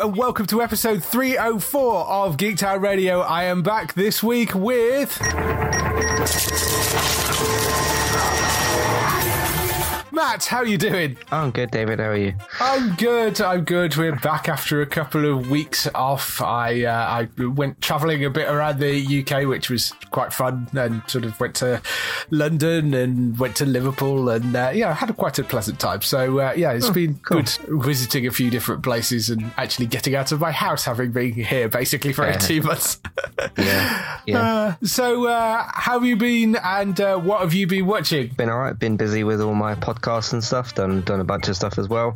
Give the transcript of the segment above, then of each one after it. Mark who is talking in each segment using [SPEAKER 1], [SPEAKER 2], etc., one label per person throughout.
[SPEAKER 1] And welcome to episode 304 of Geektown Radio. I am back this week with. Matt, how are you doing?
[SPEAKER 2] I'm good, David. How are you?
[SPEAKER 1] I'm good. I'm good. We're back after a couple of weeks off. I uh, I went travelling a bit around the UK, which was quite fun, and sort of went to London and went to Liverpool, and uh, yeah, I had a quite a pleasant time. So uh, yeah, it's been
[SPEAKER 2] cool.
[SPEAKER 1] good visiting a few different places and actually getting out of my house, having been here basically for
[SPEAKER 2] Yeah.
[SPEAKER 1] 18 months.
[SPEAKER 2] Yeah, yeah.
[SPEAKER 1] Uh, so uh, how have you been, and uh, what have you been watching?
[SPEAKER 2] been alright. Been busy with all my podcasts and stuff. Done done a bunch of stuff as well.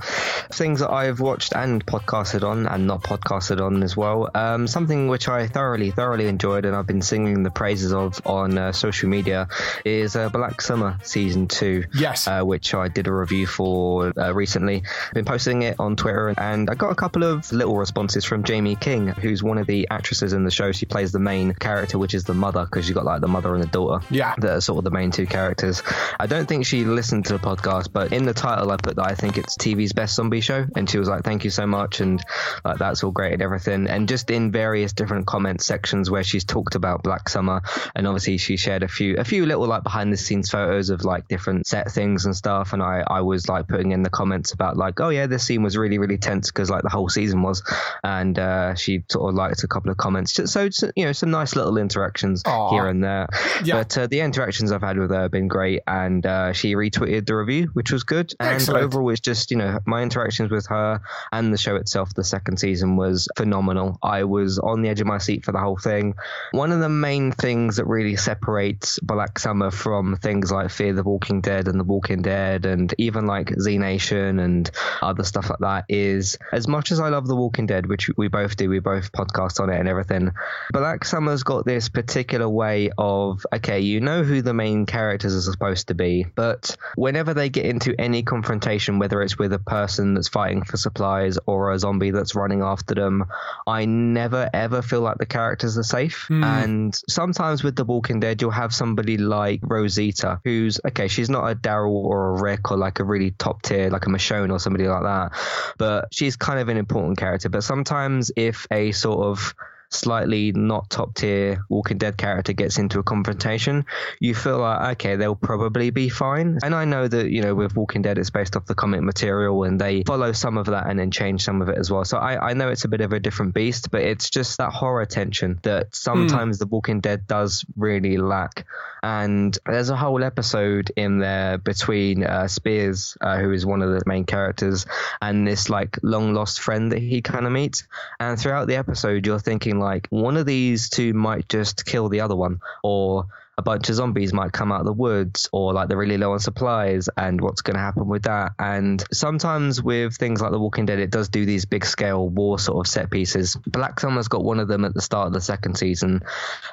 [SPEAKER 2] Things that I've watched and podcasted on, and not podcasted on as well. Um, something which I thoroughly thoroughly enjoyed, and I've been singing the praises of on uh, social media, is uh, Black Summer season two.
[SPEAKER 1] Yes.
[SPEAKER 2] uh, which I did a review for uh, recently. I've been posting it on Twitter, and I got a couple of little responses from Jaime King, who's one of the actresses in the show. She plays the main character, which is the mother, because you got like the mother and the daughter.
[SPEAKER 1] Yeah.
[SPEAKER 2] that are sort of the main two characters. I don't think she listened to the podcast, but in the title I put that I think it's TV's best zombie show, and she was like, "Thank you so much," and like that's all great and everything. And just in various different comment sections where she's talked about Black Summer, and obviously she shared a few a few little like behind the scenes photos of like different set things and stuff. And I I was like putting in the comments about like, "Oh yeah, this scene was really really tense because like the whole season was," and uh, she sort of liked a couple of comments. Just- So so, you know some nice little interactions
[SPEAKER 1] Aw.
[SPEAKER 2] here and there.
[SPEAKER 1] Yeah.
[SPEAKER 2] But uh, the interactions I've had with her have been great, and uh, she retweeted the review, which was good. And
[SPEAKER 1] Excellent.
[SPEAKER 2] overall, it's just you know my interactions with her and the show itself. The second season was phenomenal. I was on the edge of my seat for the whole thing. One of the main things that really separates Black Summer from things like Fear the Walking Dead and The Walking Dead, and even like Z Nation and other stuff like that, is as much as I love The Walking Dead, which we both do, we both podcast on it and everything. Black Summer's got this particular way of okay, you know who the main characters are supposed to be, but whenever they get into any confrontation, whether it's with a person that's fighting for supplies or a zombie that's running after them, I never ever feel like the characters are safe. Hmm. And sometimes with The Walking Dead, you'll have somebody like Rosita, who's okay, she's not a Daryl or a Rick or like a really top tier, like a Michonne or somebody like that, but she's kind of an important character. But sometimes if a sort of slightly not top tier Walking Dead character gets into a confrontation, you feel like okay, they'll probably be fine. And I know that you know with Walking Dead, it's based off the comic material, and they follow some of that and then change some of it as well. So I, I know it's a bit of a different beast, but it's just that horror tension that sometimes the Walking Dead does really lack. And there's a whole episode in there between uh, Spears, uh, who is one of the main characters, and this like long lost friend that he kind of meets. And throughout the episode, you're thinking like one of these two might just kill the other one, or a bunch of zombies might come out of the woods or like they're really low on supplies and what's going to happen with that. And sometimes with things like the walking dead it does do these big scale war sort of set pieces. Black summer's got one of them at the start of the second season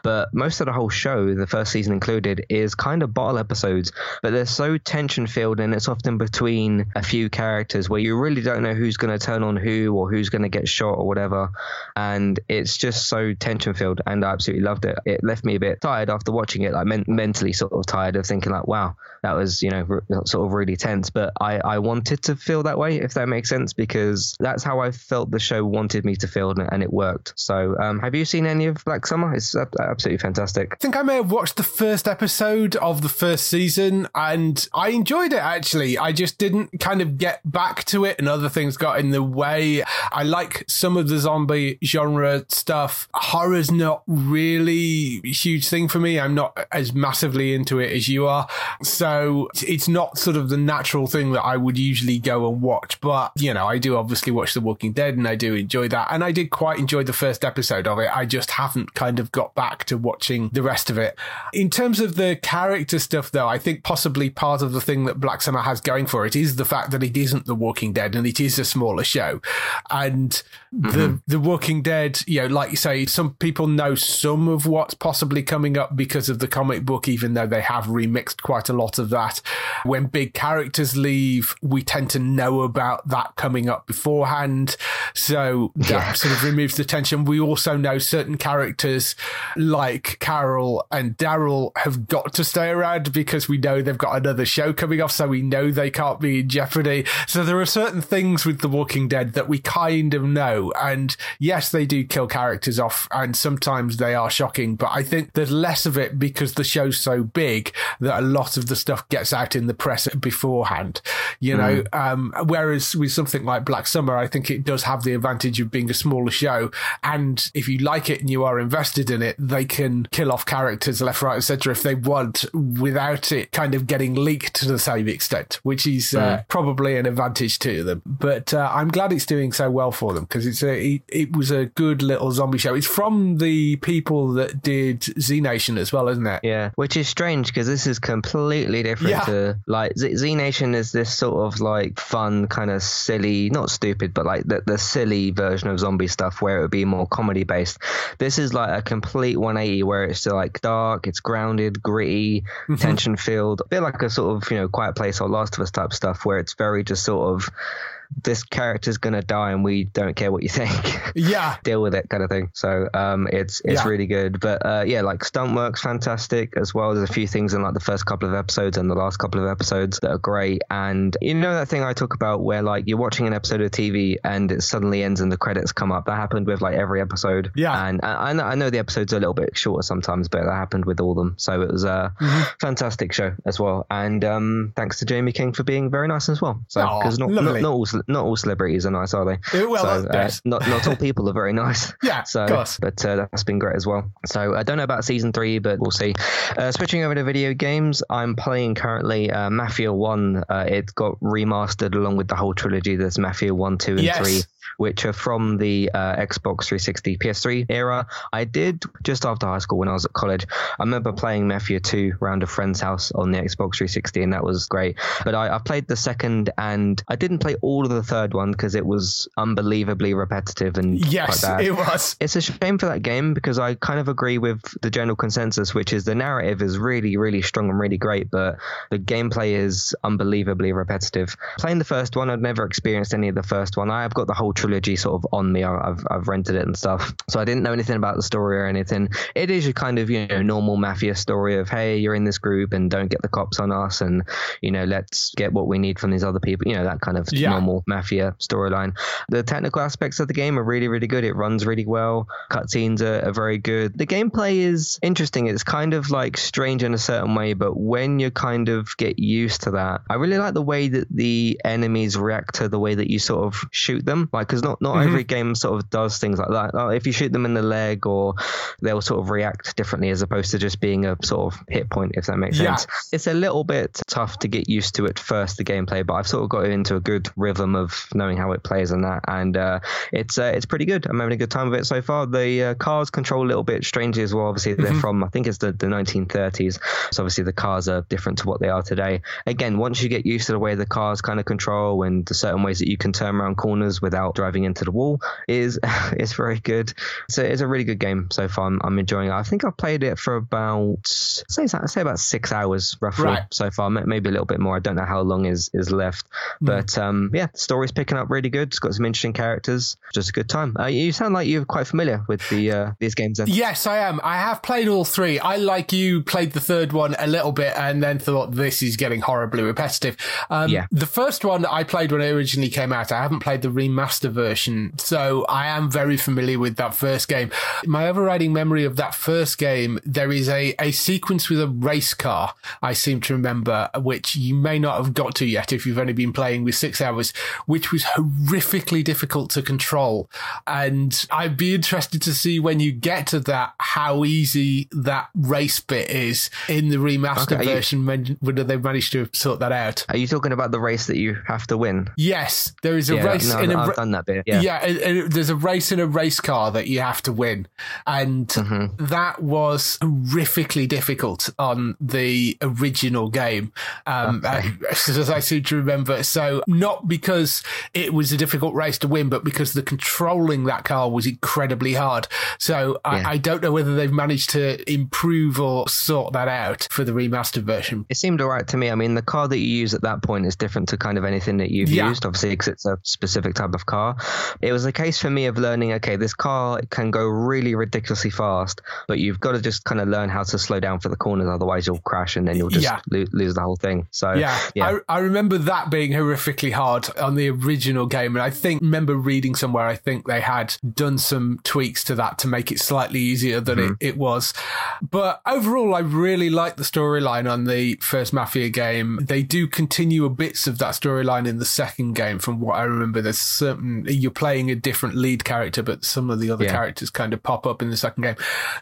[SPEAKER 2] but most of the whole show the first season included is kind of bottle episodes. But they're so tension filled and it's often between a few characters where you really don't know who's going to turn on who or who's going to get shot or whatever. And it's just so tension filled and i absolutely loved it. It left me a bit tired after watching it like men- mentally sort of tired of thinking like wow that was you know re- sort of really tense but i i wanted to feel that way if that makes sense because that's how i felt the show wanted me to feel and, it worked so um have you seen any of black summer it's absolutely fantastic
[SPEAKER 1] I think I may have watched the first episode of the first season and I enjoyed it actually. I just didn't kind of get back to it and other things got in the way. I like some of the zombie genre stuff. Horror's not really a huge thing for me. I'm not as massively into it as you are. So it's not sort of the natural thing that I would usually go and watch. But, you know, I do obviously watch The Walking Dead and I do enjoy that. And I did quite enjoy the first episode of it. I just haven't kind of got back to watching the rest of it. In terms of the character stuff, though, I think possibly part of the thing that Black Summer has going for it is the fact that it isn't The Walking Dead and it is a smaller show. And mm-hmm. the, the Walking Dead, you know, like you say, some people know some of what's possibly coming up because of the comic book, even though they have remixed quite a lot of that. When big characters leave, we tend to know about that coming up beforehand. So that yeah. sort of removes the tension. We also know certain characters like Carol and Daryl have got to stay around because we know they've got another show coming off. So we know they can't be in jeopardy. So there are certain things with The Walking Dead that we kind of know. And yes, they do kill characters off and sometimes they are shocking, but I think there's less of it because the show's so big that a lot of the stuff gets out in the press beforehand, you know. Mm. Um, whereas with something like Black Summer, I think it does have the advantage of being a smaller show. And if you like it and you are invested in it, they can kill off characters left, right, etc. if they want without it kind of getting leaked to the same extent, which is uh, mm. probably an advantage to them. But uh, I'm glad it's doing so well for them because it's a it, it was a good little zombie show. It's from the people that did Z Nation as well, isn't it?
[SPEAKER 2] Yeah, which is strange because this is completely different yeah. to like Z-, Z Nation is this sort of like fun, kind of silly, not stupid, but like the, the silly version of zombie stuff where it would be more comedy based. This is like a complete 180 where it's still like dark, it's grounded, gritty, mm-hmm. tension filled, a bit like a sort of you know Quiet Place or Last of Us type stuff where it's very just sort of this character's gonna die and we don't care what you think.
[SPEAKER 1] Yeah.
[SPEAKER 2] Deal with it kind of thing. So um it's it's yeah. really good. But uh yeah, like stunt work's fantastic as well. There's a few things in like the first couple of episodes and the last couple of episodes that are great. And you know that thing I talk about where like you're watching an episode of TV and it suddenly ends and the credits come up. That happened with like every episode.
[SPEAKER 1] Yeah.
[SPEAKER 2] And I, I know the episodes are a little bit shorter sometimes, but that happened with all of them. So it was a mm-hmm. fantastic show as well. And um thanks to Jaime King for being very nice as well. So because not, not, not all not all celebrities are nice, are they?
[SPEAKER 1] Well,
[SPEAKER 2] so, uh, not not all people are very nice.
[SPEAKER 1] yeah,
[SPEAKER 2] so but uh, that's been great as well. So I don't know about season three, but we'll see. Uh, switching over to video games, I'm playing currently uh, Mafia One. Uh, it got remastered along with the whole trilogy. There's Mafia One, Two, and
[SPEAKER 1] yes.
[SPEAKER 2] Three which are from the uh, Xbox 360 PS3 era. I did just after high school when I was at college. I remember playing Mafia 2 around a friend's house on the Xbox 360, and that was great. But I, I played the second, and I didn't play all of the third one because it was unbelievably repetitive and
[SPEAKER 1] yes, it was.
[SPEAKER 2] It's a shame for that game because I kind of agree with the general consensus, which is the narrative is really, really strong and really great, but the gameplay is unbelievably repetitive. Playing the first one, I'd never experienced any of the first one. I have got the whole trilogy sort of on me. I've I've rented it and stuff, so I didn't know anything about the story or anything. It is a kind of you know normal mafia story of hey, you're in this group and don't get the cops on us, and you know let's get what we need from these other people. You know that kind of yeah. normal mafia storyline. The technical aspects of the game are really really good. It runs really well. Cutscenes are, are very good. The gameplay is interesting. It's kind of like strange in a certain way, but when you kind of get used to that, I really like the way that the enemies react to the way that you sort of shoot them. Like because not not mm-hmm. every game sort of does things like that. Like if you shoot them in the leg, or they'll sort of react differently as opposed to just being a sort of hit point, if that makes yeah. sense. It's a little bit tough to get used to at first the gameplay, but I've sort of got into a good rhythm of knowing how it plays and that, and uh, it's uh, it's pretty good. I'm having a good time with it so far. The uh, cars control a little bit strangely as well. Obviously, they're mm-hmm. from I think it's the, the 1930s, so obviously the cars are different to what they are today. Again, once you get used to the way the cars kind of control and the certain ways that you can turn around corners without driving into the wall is is very good. So it's a really good game so far. I'm, I'm enjoying it. I think I've played it for about say say about six hours roughly right. so far, maybe a little bit more. I don't know how long is is left, mm. but um, yeah, the story's picking up really good. It's got some interesting characters. Just a good time. Uh, you sound like you're quite familiar with the uh, these games. Then.
[SPEAKER 1] Yes, I am. I have played all three. I like you played the third one a little bit and then thought this is getting horribly repetitive. Um,
[SPEAKER 2] yeah.
[SPEAKER 1] The first one I played when it originally came out. I haven't played the remaster remaster version. So I am very familiar with that first game. My overriding memory of that first game, there is a, a sequence with a race car, I seem to remember, which you may not have got to yet if you've only been playing with six hours, which was horrifically difficult to control. And I'd be interested to see when you get to that, how easy that race bit is in the remastered
[SPEAKER 2] Okay, you-
[SPEAKER 1] version, when, whether they've managed to sort that out.
[SPEAKER 2] Are you talking about the race that you have to win?
[SPEAKER 1] Yes, there is a
[SPEAKER 2] yeah,
[SPEAKER 1] race
[SPEAKER 2] no,
[SPEAKER 1] in a
[SPEAKER 2] I've
[SPEAKER 1] ra-
[SPEAKER 2] done that bit. Yeah.
[SPEAKER 1] yeah, and- and there's a race in a race car that you have to win, and
[SPEAKER 2] Mm-hmm.
[SPEAKER 1] that was horrifically difficult on the original game, um, as I seem to remember. So not because it was a difficult race to win, but because the controlling that car was incredibly hard. So
[SPEAKER 2] Yeah.
[SPEAKER 1] I, I don't know whether they've managed to improve or sort that out for the remastered version.
[SPEAKER 2] It seemed all right to me. I mean, the car that you use at that point is different to kind of anything that you've
[SPEAKER 1] Yeah.
[SPEAKER 2] used, obviously, because it's a specific type of car. It was a case for me of learning, okay, this car can go really ridiculously fast, but you've got to just kind of learn how to slow down for the corners, otherwise you'll crash and then you'll just
[SPEAKER 1] Yeah.
[SPEAKER 2] lo- lose the whole thing. So,
[SPEAKER 1] Yeah,
[SPEAKER 2] yeah.
[SPEAKER 1] I, I remember that being horrifically hard on the original game, and I think remember reading somewhere I think they had done some tweaks to that to make it slightly easier than
[SPEAKER 2] Mm-hmm.
[SPEAKER 1] it, it was. But overall, I really like the storyline on the first Mafia game. They do continue a bits of that storyline in the second game, from what I remember. There's certain you're playing a different lead character, but some of the other
[SPEAKER 2] Yeah.
[SPEAKER 1] characters kind of pop up in the second game.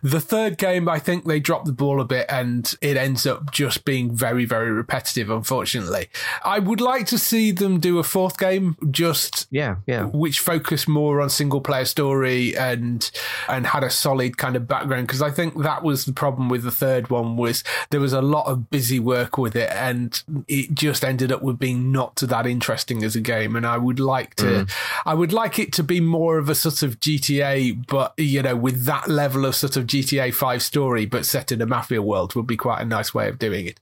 [SPEAKER 1] The third game, I think they dropped the ball a bit, and it ends up just being very, very repetitive. Unfortunately, I would like to see them do a fourth game, just
[SPEAKER 2] yeah, yeah.
[SPEAKER 1] which focused more on single player story and and had a solid kind of background because I think that was the problem with the third one was there was a lot of busy work with it and it just ended up with being not that interesting as a game and I would like to mm. I would like it to be more of a sort of GTA but you know with that level of sort of GTA 5 story but set in a mafia world would be quite a nice way of doing it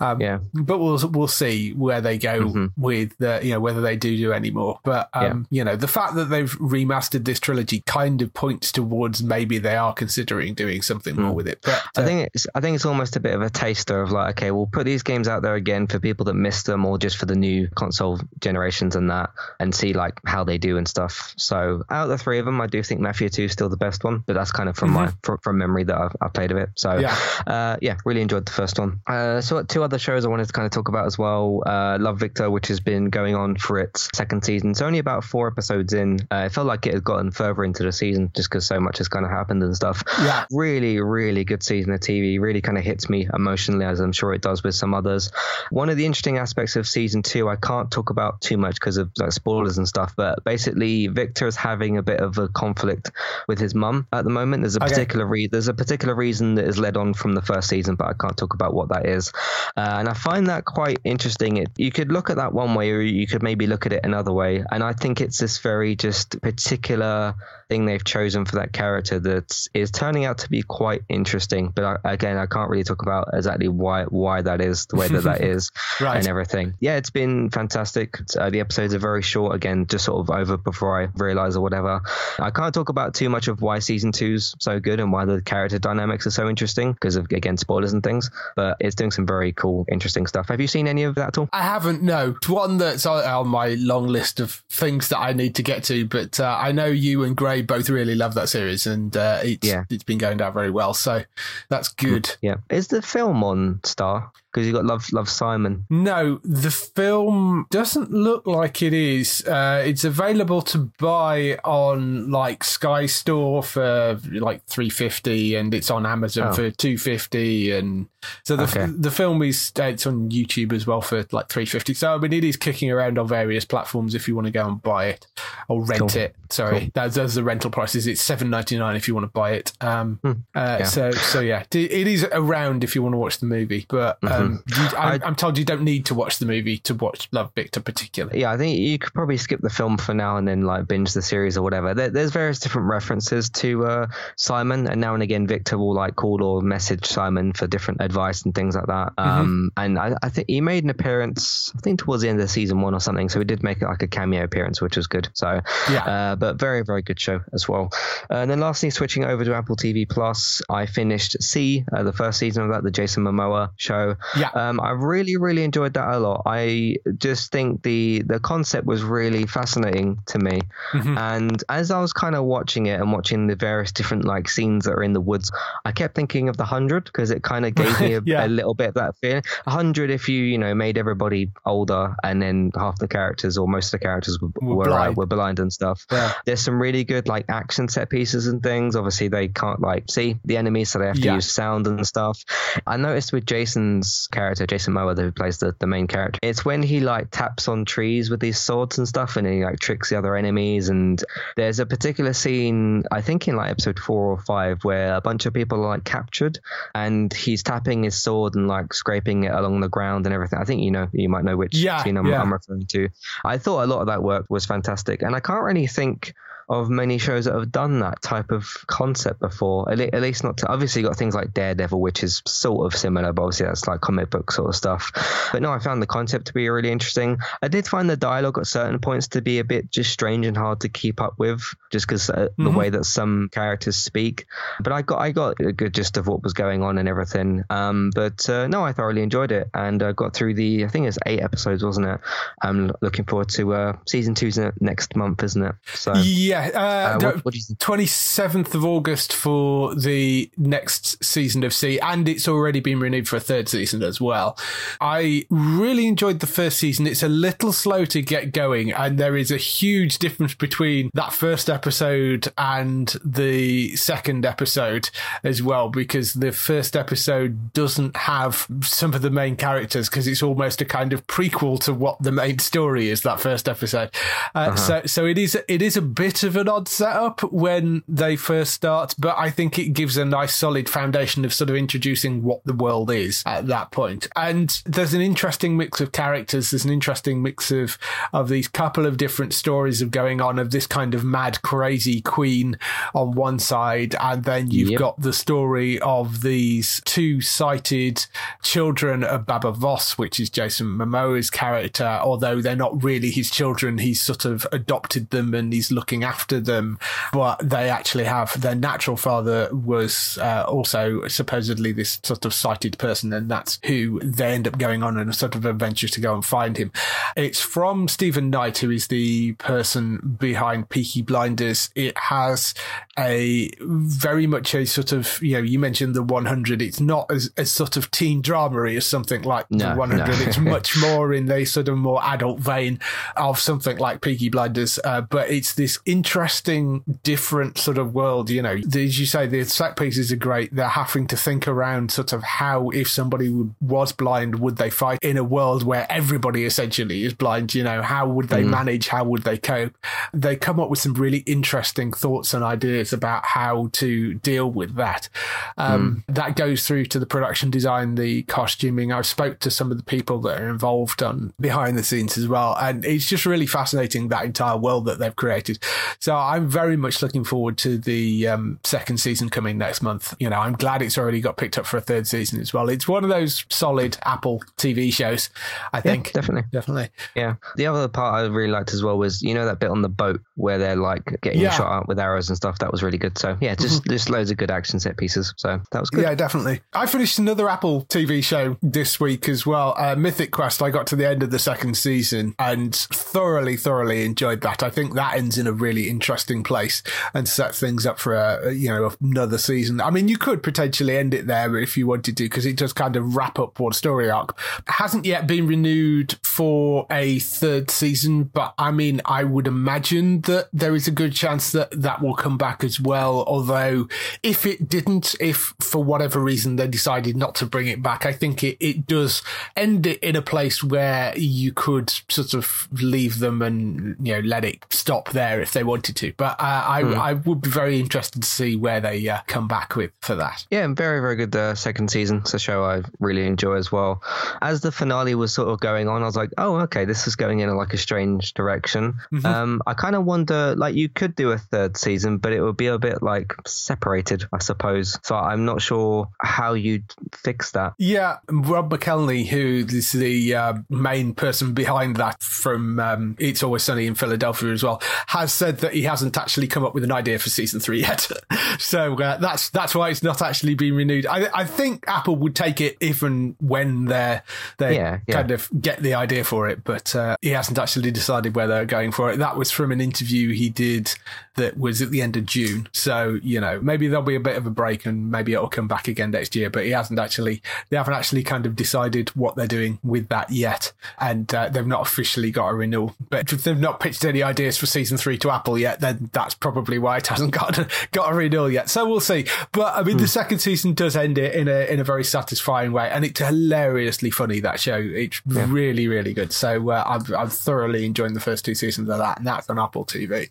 [SPEAKER 1] um,
[SPEAKER 2] Yeah.
[SPEAKER 1] but we'll we'll see where they go with uh, you know whether they do do any more. But um, you know the fact that they've remastered this trilogy kind of points towards maybe they are considering doing something more with it. But
[SPEAKER 2] I
[SPEAKER 1] uh,
[SPEAKER 2] think it's I think it's almost a bit of a taster of like, okay, we'll put these games out there again for people that missed them or just for the new console generations and that and see like how they do and stuff. So out of the three of them, I do think Mafia 2 is still the best one, but that's kind of from my from, from memory that I've, I've played of it. So
[SPEAKER 1] Mm-hmm. Yeah.
[SPEAKER 2] uh, yeah, really enjoyed the first one. Uh, so two other shows I wanted to kind of talk about as well. Uh, Love Victor, which has been going on for its second season. It's only about four episodes in. Uh, it felt like it had gotten further into the season just because so much has kind of happened and stuff.
[SPEAKER 1] Yeah.
[SPEAKER 2] Really, really good season of TV. Really kind of hits me emotionally, as I'm sure it does with some others. One of the interesting aspects of season two, I can't talk about too much because of like, spoilers and stuff, but basically Victor is having a bit of a conflict with his mum at the moment. There's a
[SPEAKER 1] Okay.
[SPEAKER 2] particular re- there's a particular reason that is led on from the first season, but I can't talk about what that is. Uh, and I find that quite interesting. It, you could look at that one way, or you could maybe look at it another way. And I think it's this very just particular thing they've chosen for that character that is turning out to be quite interesting. But I, again, I can't really talk about exactly why why that is the way that that is
[SPEAKER 1] Right.
[SPEAKER 2] and everything. Yeah, it's been fantastic. Uh, the episodes are very short. Again, just sort of over before I realize or whatever. I can't talk about too much of why season two's so good and why the character dynamics are so interesting because of again spoilers and things. But it's doing some very cool, interesting stuff. Have you seen any of that at all?
[SPEAKER 1] I haven't. No, it's one that's on, my long list of things that I need to get to. But uh, I know you and Gray both really love that series, and uh, it's
[SPEAKER 2] Yeah.
[SPEAKER 1] it's been going down very well. So that's good.
[SPEAKER 2] Yeah, is the film on Star? Because you got Love Love Simon.
[SPEAKER 1] No, the film doesn't look like it is. Uh, it's available to buy on like Sky Store for like three fifty, and it's on Amazon
[SPEAKER 2] Oh.
[SPEAKER 1] for two fifty, and so the
[SPEAKER 2] Okay.
[SPEAKER 1] the film is uh, it's on YouTube as well for like three fifty. So I mean, it is kicking around on various platforms if you want to go and buy it or rent
[SPEAKER 2] Cool.
[SPEAKER 1] it. Sorry, that's, that's the rental prices. It's seven ninety nine if you want to buy it. Um, uh,
[SPEAKER 2] Hmm. yeah.
[SPEAKER 1] so so yeah, it is around if you want to watch the movie, but um, you, I, I'm told you don't need to watch the movie to watch Love Victor particularly.
[SPEAKER 2] Yeah, I think you could probably skip the film for now and then like binge the series or whatever. There, there's various different references to uh, Simon, and now and again Victor will like call or message Simon for different advice and things like that. Um, and I, I think he made an appearance, I think towards the end of season one or something. So he did make like a cameo appearance, which was good. So
[SPEAKER 1] Yeah.
[SPEAKER 2] uh, but very very good show as well. Uh, and then lastly, switching over to Apple TV Plus, I finished See, uh, the first season of that, the Jason Momoa show.
[SPEAKER 1] Yeah.
[SPEAKER 2] Um, I really, really enjoyed that a lot. I just think the the concept was really fascinating to me.
[SPEAKER 1] Mm-hmm.
[SPEAKER 2] And as I was kind of watching it and watching the various different like scenes that are in the woods, I kept thinking of the hundred because it kind of gave me a,
[SPEAKER 1] Yeah.
[SPEAKER 2] a little bit of that feeling. A hundred, if you you know made everybody older and then half the characters or most of the characters were
[SPEAKER 1] Were
[SPEAKER 2] were,
[SPEAKER 1] blind.
[SPEAKER 2] were blind and stuff.
[SPEAKER 1] Yeah.
[SPEAKER 2] There's some really good like action set pieces and things. Obviously, they can't like see the enemies, so they have to
[SPEAKER 1] Yeah.
[SPEAKER 2] use sound and stuff. I noticed with Jason's character, Jason Momoa, who plays the, the main character, it's when he like taps on trees with these swords and stuff, and he like tricks the other enemies. And there's a particular scene, I think in like episode four or five, where a bunch of people are like captured, and he's tapping his sword and like scraping it along the ground and everything. I think you know, you might know which
[SPEAKER 1] Yeah,
[SPEAKER 2] scene I'm,
[SPEAKER 1] yeah.
[SPEAKER 2] I'm referring to. I thought a lot of that work was fantastic, and I can't really think of many shows that have done that type of concept before. At, le- at least not. To, obviously, you got things like Daredevil, which is sort of similar, but obviously that's like comic book sort of stuff. But no, I found the concept to be really interesting. I did find the dialogue at certain points to be a bit just strange and hard to keep up with, just because uh, the
[SPEAKER 1] Mhm.
[SPEAKER 2] way that some characters speak. But I got I got a good gist of what was going on and everything. Um, but uh, no, I thoroughly enjoyed it and uh, got through the. I think it's eight episodes, wasn't it? I'm looking forward to uh, season two's next month, isn't it? So.
[SPEAKER 1] Yeah. Uh,
[SPEAKER 2] Uh, what, what do you think?
[SPEAKER 1] 27th of August for the next season of See, and it's already been renewed for a third season as well. I really enjoyed the first season. It's a little slow to get going, and there is a huge difference between that first episode and the second episode as well, because the first episode doesn't have some of the main characters because it's almost a kind of prequel to what the main story is. That first episode, uh, so so it is it is a bit of an odd setup when they first start, but I think it gives a nice solid foundation of sort of introducing what the world is at that point. And there's an interesting mix of characters. There's an interesting mix of of these couple of different stories of going on of this kind of mad, crazy queen on one side, and then you've
[SPEAKER 2] Yep.
[SPEAKER 1] got the story of these two sighted children of Baba Voss, which is Jason Momoa's character, although they're not really his children. He's sort of adopted them and he's looking after them, but they actually have their natural father was uh, also supposedly this sort of sighted person, and that's who they end up going on in a sort of adventure to go and find him. It's from Steven Knight, who is the person behind Peaky Blinders. It has a very much a sort of you know you mentioned the 100. It's not as, as sort of teen drama as something like
[SPEAKER 2] No,
[SPEAKER 1] the 100.
[SPEAKER 2] no.
[SPEAKER 1] it's much more in the sort of more adult vein of something like Peaky Blinders, uh, but it's this interesting, different sort of world. You know, as you say, the set pieces are great. They're having to think around sort of how, if somebody was blind, would they fight in a world where everybody essentially is blind? You know, how would they manage? How would they cope? They come up with some really interesting thoughts and ideas about how to deal with that. Um, That goes through to the production design, the costuming. I've spoke to some of the people that are involved on behind the scenes as well, and it's just really fascinating that entire world that they've created. So I'm very much looking forward to the um, second season coming next month. You know, I'm glad it's already got picked up for a third season as well. It's one of those solid Apple TV shows, I think.
[SPEAKER 2] Definitely.
[SPEAKER 1] Definitely.
[SPEAKER 2] Yeah. The other part I really liked as well was you know that bit on the boat where they're like getting
[SPEAKER 1] Yeah.
[SPEAKER 2] shot out with arrows and stuff. That was really good. So yeah, just just loads of good action set pieces. So that was good.
[SPEAKER 1] Yeah, definitely. I finished another Apple TV show this week as well. Uh, Mythic Quest. I got to the end of the second season and thoroughly, thoroughly enjoyed that. I think that ends in a really interesting place and set things up for a you know another season. I mean, you could potentially end it there if you wanted to because it does kind of wrap up one story arc. It hasn't yet been renewed for a third season, but I mean, I would imagine that there is a good chance that that will come back as well. Although, if it didn't, if for whatever reason they decided not to bring it back, I think it, it does end it in a place where you could sort of leave them and, you know, let it stop there if they wanted to. But uh, I, I would be very interested to see where they uh, come back with for that.
[SPEAKER 2] Yeah, very, very good uh, second season. It's a show I really enjoy as well. As the finale was sort of going on, I was like, oh, okay, this is going in like a strange direction. Um, I kind of wonder, like, you could do a third season, but it would be a bit like separated, I suppose. So I'm not sure how you'd fix that.
[SPEAKER 1] Yeah, Rob McElhenney, who is the uh, main person behind that from um, It's Always Sunny in Philadelphia as well, has said that he hasn't actually come up with an idea for season three yet. so uh, that's that's why it's not actually been renewed. I, I think Apple would take it even when they're they
[SPEAKER 2] Yeah, yeah.
[SPEAKER 1] kind of get the idea for it, but uh, he hasn't actually decided where they're going for it. That was from an interview he did that was at the end of June. So you know maybe there'll be a bit of a break and maybe it'll come back again next year. But he hasn't actually they haven't actually kind of decided what they're doing with that yet, and uh, they've not officially got a renewal. But they've not pitched any ideas for season three to Apple yet, then that's probably why it hasn't got got a renewal yet. So we'll see. But I mean, the second season does end it in a in a very satisfying way, and it's hilariously funny. That show, it's really really good. So uh, I'm I'm thoroughly enjoying the first two seasons of that, and that's on Apple TV.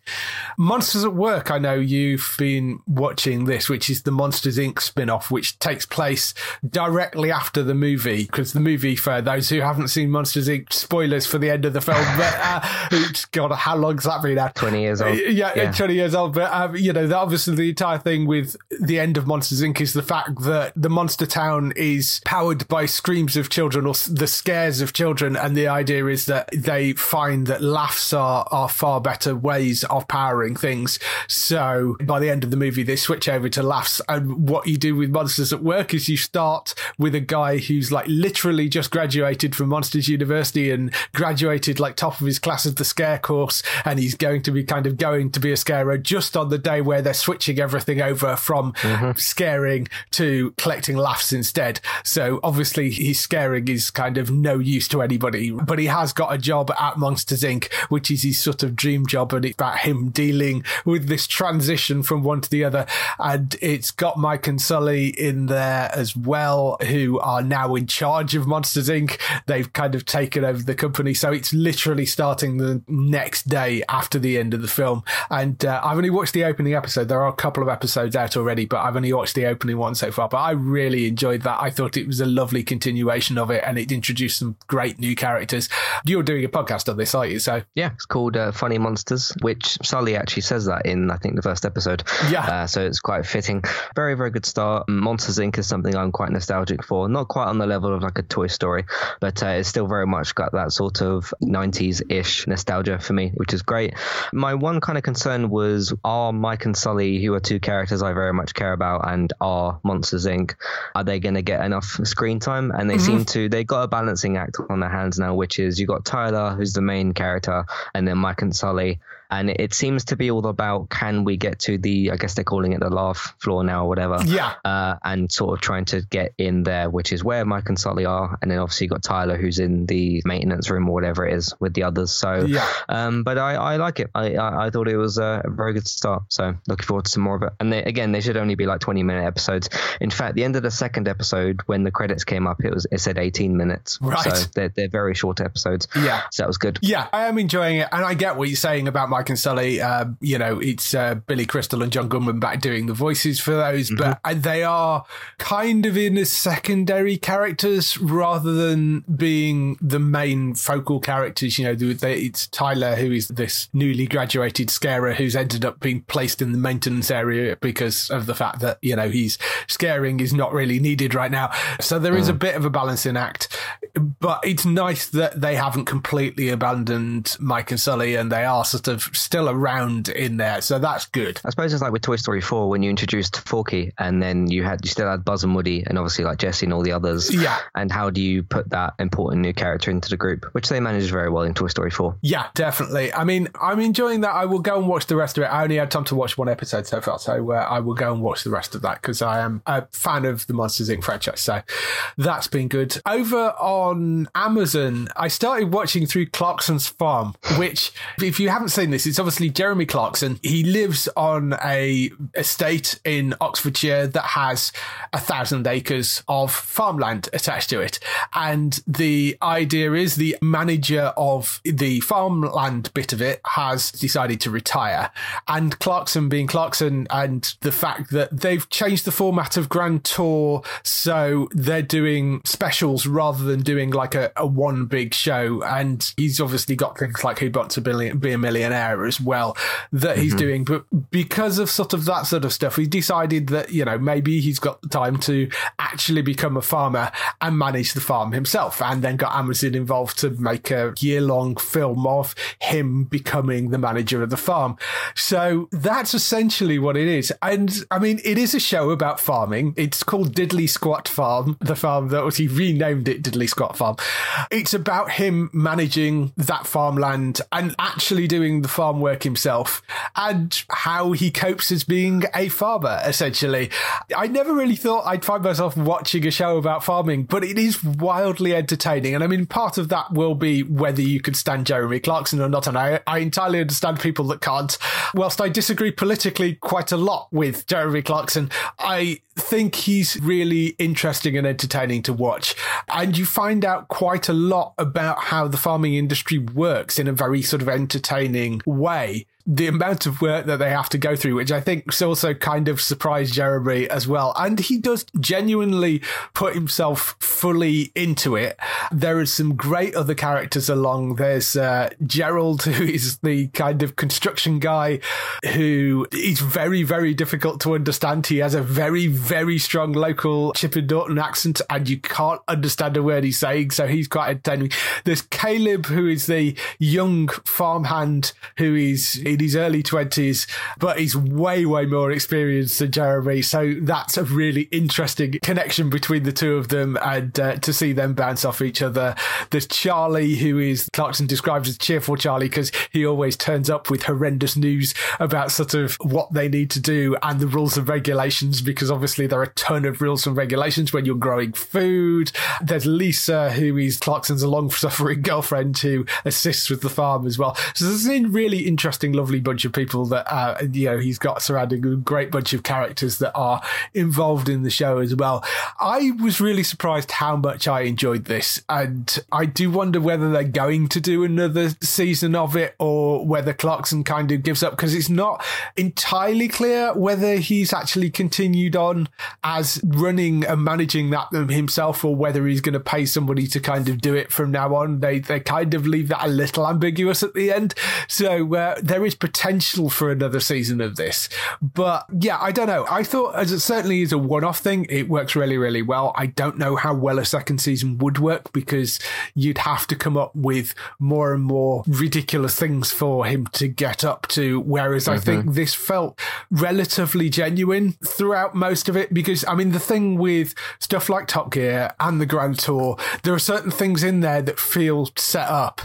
[SPEAKER 1] Monsters at Work. I know you've been watching this, which is the Monsters Inc. spin off, which takes place directly after the movie. Because the movie, for those who haven't seen Monsters Inc., spoilers for the end of the film, but uh, it's- God, how long's that been out?
[SPEAKER 2] 20 years old.
[SPEAKER 1] Yeah,
[SPEAKER 2] Yeah.
[SPEAKER 1] 20 years old. But, um, you know, that obviously the entire thing with the end of Monsters Inc. is the fact that the monster town is powered by screams of children or the scares of children. And the idea is that they find that laughs are, are far better ways of powering things. So by the end of the movie, they switch over to laughs. And what you do with Monsters at Work is you start with a guy who's like literally just graduated from Monsters University and graduated like top of his class of the scare course. And he's going to be kind of going to be a scarer just on the day where they're switching everything over from mm-hmm. scaring to collecting laughs instead. So obviously his scaring is kind of no use to anybody, but he has got a job at Monsters Inc., which is his sort of dream job. And it's about him dealing with this transition from one to the other. And it's got Mike and Sully in there as well, who are now in charge of Monsters Inc. They've kind of taken over the company. So it's literally starting the next day after the end of the film. And uh, I've only watched the opening episode. There are a couple of episodes out already, but I've only watched the opening one so far. But I really enjoyed that. I thought it was a lovely continuation of it and it introduced some great new characters. You're doing a podcast on this, aren't you? So
[SPEAKER 2] Yeah, it's called uh, Funny Monsters, which Sully actually says that in, I think, the first episode.
[SPEAKER 1] Yeah.
[SPEAKER 2] Uh, so it's quite fitting. Very, very good start. Monsters Inc. is something I'm quite nostalgic for. Not quite on the level of like a Toy Story, but uh, it's still very much got that sort of 90s ish nostalgia for me, which is great. My one kind of concern was are Mike and Sully, who are two characters I very much care about, and are Monsters Inc., are they going to get enough screen time? And they mm-hmm. seem to, they got a balancing act on their hands now, which is you got Tyler, who's the main character, and then Mike and Sully. And it seems to be all about can we get to the, I guess they're calling it the laugh floor now or whatever.
[SPEAKER 1] Yeah.
[SPEAKER 2] Uh, and sort of trying to get in there, which is where Mike and Sully are. And then obviously you've got Tyler, who's in the maintenance room or whatever it is with the others. So,
[SPEAKER 1] Yeah.
[SPEAKER 2] um, but I, I like it. I, I, I thought it was a very good start. So looking forward to some more of it. And they, again, they should only be like 20 minute episodes. In fact, the end of the second episode, when the credits came up, it was it said 18 minutes.
[SPEAKER 1] Right.
[SPEAKER 2] So they're, they're very short episodes.
[SPEAKER 1] Yeah.
[SPEAKER 2] So that was good.
[SPEAKER 1] Yeah, I am enjoying it, and I get what you're saying about Mike and Sully. Uh, you know, it's uh, Billy Crystal and John Goodman back doing the voices for those, but uh, they are kind of in as secondary characters rather than being the main focal characters. You know, they, it's Tyler who is this newly graduated scarer who's ended up being placed in the maintenance area because of the fact that you know he's scaring is not really needed right now. So there is a bit of a balancing act, but it's nice that they haven't completely abandoned Mike and Sully and they are sort of still around in there. So that's good.
[SPEAKER 2] I suppose it's like with Toy Story 4 when you introduced Forky and then you had you still had Buzz and Woody and obviously like Jesse and all the others.
[SPEAKER 1] Yeah.
[SPEAKER 2] And how do you put that important new character into the group, which they managed very well in Toy Story 4.
[SPEAKER 1] Yeah, definitely. I mean, I'm enjoying that. I will go and watch the rest of it. I only had time to watch one episode so far, so uh, I will go and watch the rest of that because I am a fan of the Monsters Inc. franchise. So that's been good. Over on Amazon, I started watching through Clarkson's Farm, which, if you haven't seen this, it's obviously Jeremy Clarkson. He lives on a estate in Oxfordshire that has a thousand acres of farmland attached to it. And the idea is the manager of the farmland bit of it has decided to retire. And Clarkson being Clarkson and the fact that they've changed the format of Grand Tour so they're doing specials rather than doing like a, a one big show. And he's obviously got things like Who Wants to Be, be a Millionaire as well that he's mm-hmm. doing. But because of sort of that sort of stuff, he decided that, you know, maybe he's got the time to actually become a farmer and manage the farm himself. And then got Amazon involved to make a year long film of him becoming the manager of the farm. So that's essentially what it is. And I mean, it is a show about farming. It's called Diddly Squat Farm, the farm that was, he renamed it Diddly Squat Got farm. It's about him managing that farmland and actually doing the farm work himself and how he copes as being a farmer, essentially. I never really thought I'd find myself watching a show about farming, but it is wildly entertaining. And I mean, part of that will be whether you can stand Jeremy Clarkson or not. And I, I entirely understand people that can't. Whilst I disagree politically quite a lot with Jeremy Clarkson, I think he's really interesting and entertaining to watch. And you find out quite a lot about how the farming industry works in a very sort of entertaining way the amount of work that they have to go through, which I think also kind of surprised Jeremy as well. And he does genuinely put himself fully into it. There is some great other characters along. There's uh, Gerald, who is the kind of construction guy who is very, very difficult to understand. He has a very, very strong local Chipping Norton accent, and you can't understand a word he's saying. So he's quite entertaining. There's Caleb, who is the young farmhand who is in his early 20s, but he's way, way more experienced than Jeremy. So that's a really interesting connection between the two of them and uh, to see them bounce off each other. There's Charlie, who is Clarkson describes as cheerful Charlie because he always turns up with horrendous news about sort of what they need to do and the rules and regulations because obviously there are a ton of rules and regulations when you're growing food. There's Lisa, who is Clarkson's long suffering girlfriend who assists with the farm as well. So there's a really interesting lovely bunch of people that uh, you know he's got surrounding a great bunch of characters that are involved in the show as well. I was really surprised how much I enjoyed this, and I do wonder whether they're going to do another season of it or whether Clarkson kind of gives up because it's not entirely clear whether he's actually continued on as running and managing that himself or whether he's going to pay somebody to kind of do it from now on. They they kind of leave that a little ambiguous at the end. So uh, there is is potential for another season of this. But yeah, I don't know. I thought as it certainly is a one-off thing, it works really, really well. I don't know how well a second season would work because you'd have to come up with more and more ridiculous things for him to get up to. Whereas mm-hmm. I think this felt relatively genuine throughout most of it because I mean the thing with stuff like Top Gear and the Grand Tour, there are certain things in there that feel set up.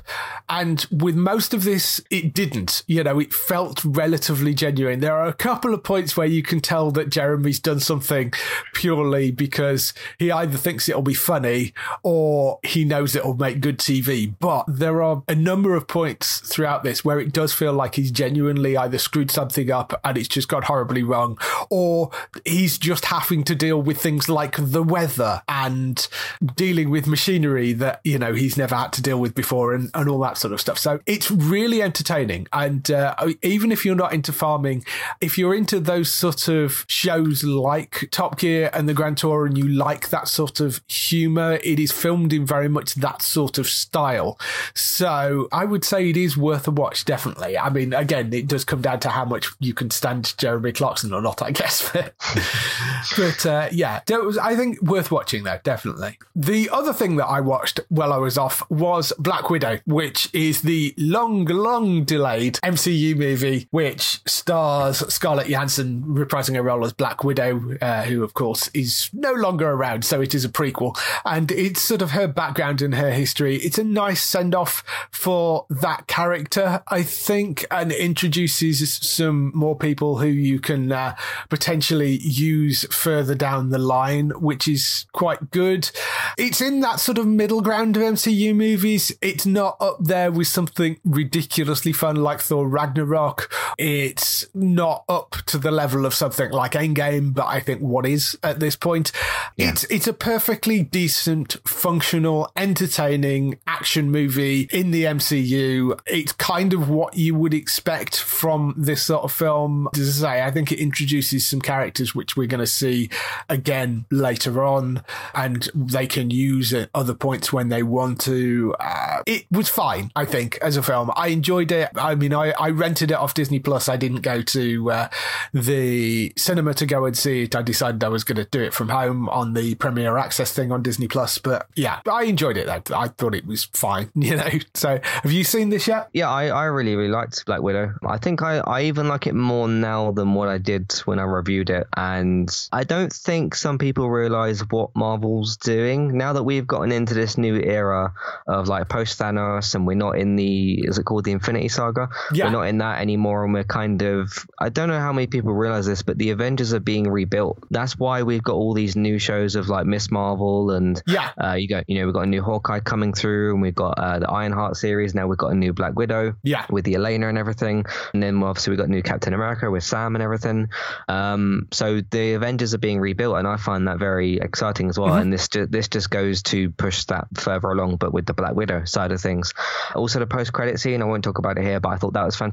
[SPEAKER 1] And with most of this, it didn't. You know, it felt relatively genuine. There are a couple of points where you can tell that Jeremy's done something purely because he either thinks it'll be funny or he knows it'll make good TV. But there are a number of points throughout this where it does feel like he's genuinely either screwed something up and it's just gone horribly wrong, or he's just having to deal with things like the weather and dealing with machinery that, you know, he's never had to deal with before and, and all that sort of stuff. So it's really entertaining. And uh, even if you're not into farming, if you're into those sort of shows like Top Gear and the Grand Tour and you like that sort of humor, it is filmed in very much that sort of style. So I would say it is worth a watch, definitely. I mean, again, it does come down to how much you can stand Jeremy Clarkson or not, I guess. but uh, yeah, I think worth watching though, definitely. The other thing that I watched while I was off was Black Widow, which is the long, long delayed MCU Movie, which stars Scarlett Johansson reprising her role as Black Widow, uh, who, of course, is no longer around. So it is a prequel. And it's sort of her background and her history. It's a nice send off for that character, I think, and introduces some more people who you can uh, potentially use further down the line, which is quite good. It's in that sort of middle ground of MCU movies. It's not up there with something ridiculously fun like Thor Ragnarok Ragnarok. It's not up to the level of something like Endgame, but I think what is at this point. Yeah. It's it's a perfectly decent, functional, entertaining action movie in the MCU. It's kind of what you would expect from this sort of film. As I say, I think it introduces some characters which we're going to see again later on, and they can use at other points when they want to. Uh, it was fine, I think, as a film. I enjoyed it. I mean, I, I rented it off Disney Plus. I didn't go to uh, the cinema to go and see it. I decided I was going to do it from home on the Premier Access thing on Disney Plus. But yeah, I enjoyed it. Though. I thought it was fine, you know. So, have you seen this yet?
[SPEAKER 2] Yeah, I, I really really liked Black Widow. I think I I even like it more now than what I did when I reviewed it, and I don't think some people realize what Marvel's doing now that we've gotten into this new era of like post Thanos, and we're not in the is it called the Infinity Saga? Yeah. Not in that anymore, and we're kind of I don't know how many people realize this, but the Avengers are being rebuilt. That's why we've got all these new shows of like Ms. Marvel and
[SPEAKER 1] yeah,
[SPEAKER 2] uh, you got you know we've got a new Hawkeye coming through, and we've got uh, the Ironheart series. Now we've got a new Black Widow.
[SPEAKER 1] Yeah.
[SPEAKER 2] With the Yelena and everything, and then obviously we've got new Captain America with Sam and everything. Um, so the Avengers are being rebuilt, and I find that very exciting as well. Mm-hmm. And this this just goes to push that further along, but with the Black Widow side of things. Also, the post credit scene, I won't talk about it here, but I thought that was fantastic.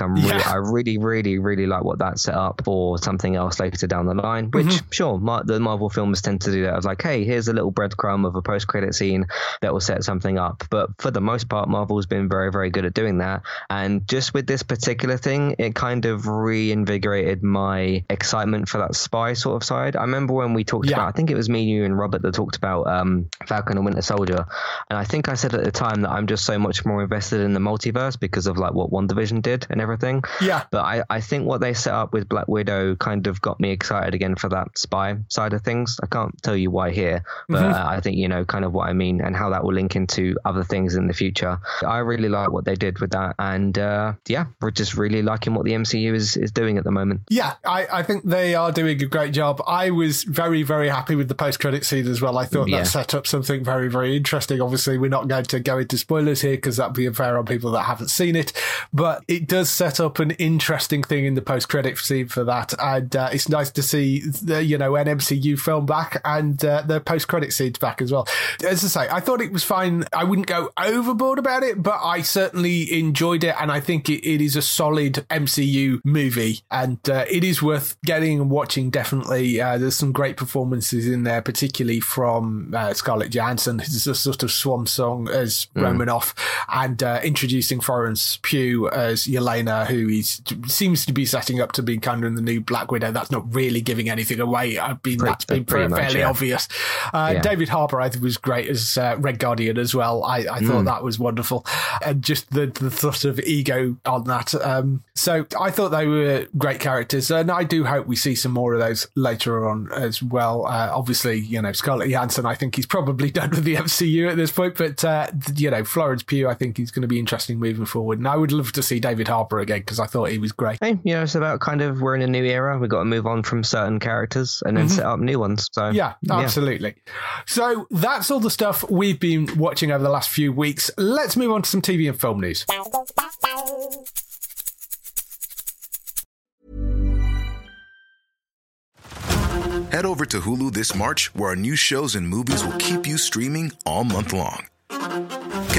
[SPEAKER 2] I'm really, yeah. I really, really, really like what that set up for something else later down the line. Which, mm-hmm. sure, Mar- the Marvel films tend to do that. I was like, hey, here's a little breadcrumb of a post credit scene that will set something up. But for the most part, Marvel's been very, very good at doing that. And just with this particular thing, it kind of reinvigorated my excitement for that spy sort of side. I remember when we talked yeah. about, I think it was me, you, and Robert that talked about um, Falcon and Winter Soldier, and I think I said at the time that I'm just so much more invested in the multiverse because of like what Did and everything.
[SPEAKER 1] Yeah.
[SPEAKER 2] But I, I think what they set up with Black Widow kind of got me excited again for that spy side of things. I can't tell you why here, but mm-hmm. uh, I think you know kind of what I mean and how that will link into other things in the future. I really like what they did with that, and uh, yeah, we're just really liking what the MCU is is doing at the moment.
[SPEAKER 1] Yeah, I, I think they are doing a great job. I was very very happy with the post credit scene as well. I thought yeah. that set up something very very interesting. Obviously, we're not going to go into spoilers here because that'd be unfair on people that haven't seen it, but it does set up an interesting thing in the post credit scene for that, and uh, it's nice to see the you know an MCU film back and uh, the post credit scenes back as well. As I say, I thought it was fine. I wouldn't go overboard about it, but I certainly enjoyed it, and I think it, it is a solid MCU movie, and uh, it is worth getting and watching. Definitely, uh, there's some great performances in there, particularly from uh, Scarlett Johansson, who's a sort of swan song as mm. Romanoff, and uh, introducing Florence Pugh as Yelena, who is, seems to be setting up to be kind of the new Black Widow. That's not really giving anything away. I've been pretty, that's been pretty, fairly much, yeah. obvious. Uh, yeah. David Harbour, I think, was great as uh, Red Guardian as well. I, I thought mm. that was wonderful, and just the the sort of ego on that. Um, so I thought they were great characters, and I do hope we see some more of those later on as well. Uh, obviously, you know Scarlett Johansson, I think he's probably done with the MCU at this point, but uh, you know Florence Pugh, I think he's going to be interesting moving forward, and I would love to see David Harbour again because I thought he was great.
[SPEAKER 2] Hey, you know, it's about kind of we're in a new era. We've got to move on from certain characters and then mm-hmm. set up new ones. So
[SPEAKER 1] yeah, absolutely. Yeah. So that's all the stuff we've been watching over the last few weeks. Let's move on to some TV and film news.
[SPEAKER 3] Head over to Hulu this March, where our new shows and movies will keep you streaming all month long.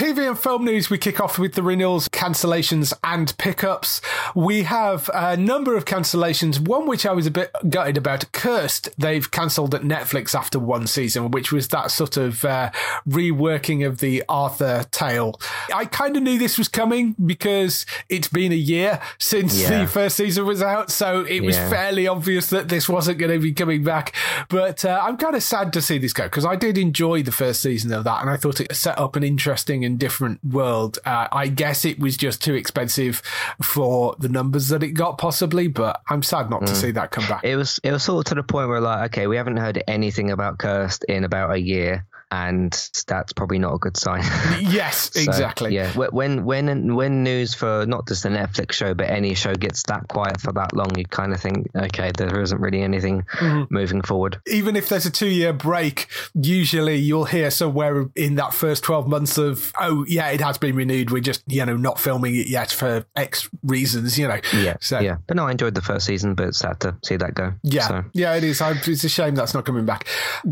[SPEAKER 1] TV and film news, we kick off with the renewals, cancellations, and pickups. We have a number of cancellations, one which I was a bit gutted about. Cursed, they've cancelled at Netflix after one season, which was that sort of uh, reworking of the Arthur tale. I kind of knew this was coming because it's been a year since yeah. the first season was out, so it was yeah. fairly obvious that this wasn't going to be coming back. But uh, I'm kind of sad to see this go because I did enjoy the first season of that, and I thought it set up an interesting and different world. Uh, I guess it was just too expensive for the numbers that it got, possibly. But I'm sad not to see that come back.
[SPEAKER 2] It was it was sort of to the point where like, okay, we haven't heard anything about Cursed in about a year, and that's probably not a good sign.
[SPEAKER 1] yes,
[SPEAKER 2] So,
[SPEAKER 1] exactly.
[SPEAKER 2] yeah, when when when news for not just a Netflix show but any show gets that quiet for that long, you kind of think, okay, there isn't really anything
[SPEAKER 1] Mm-hmm.
[SPEAKER 2] moving forward.
[SPEAKER 1] even if there's a two year break, usually you'll hear somewhere in that first 12 months of, oh, yeah, it has been renewed. We're just, you know, not filming it yet for X reasons, you know.
[SPEAKER 2] Yeah,
[SPEAKER 1] So,
[SPEAKER 2] yeah. But no, I enjoyed the first season, but it's sad to see that go.
[SPEAKER 1] Yeah,
[SPEAKER 2] So.
[SPEAKER 1] yeah, it is. I, it's a shame that's not coming back.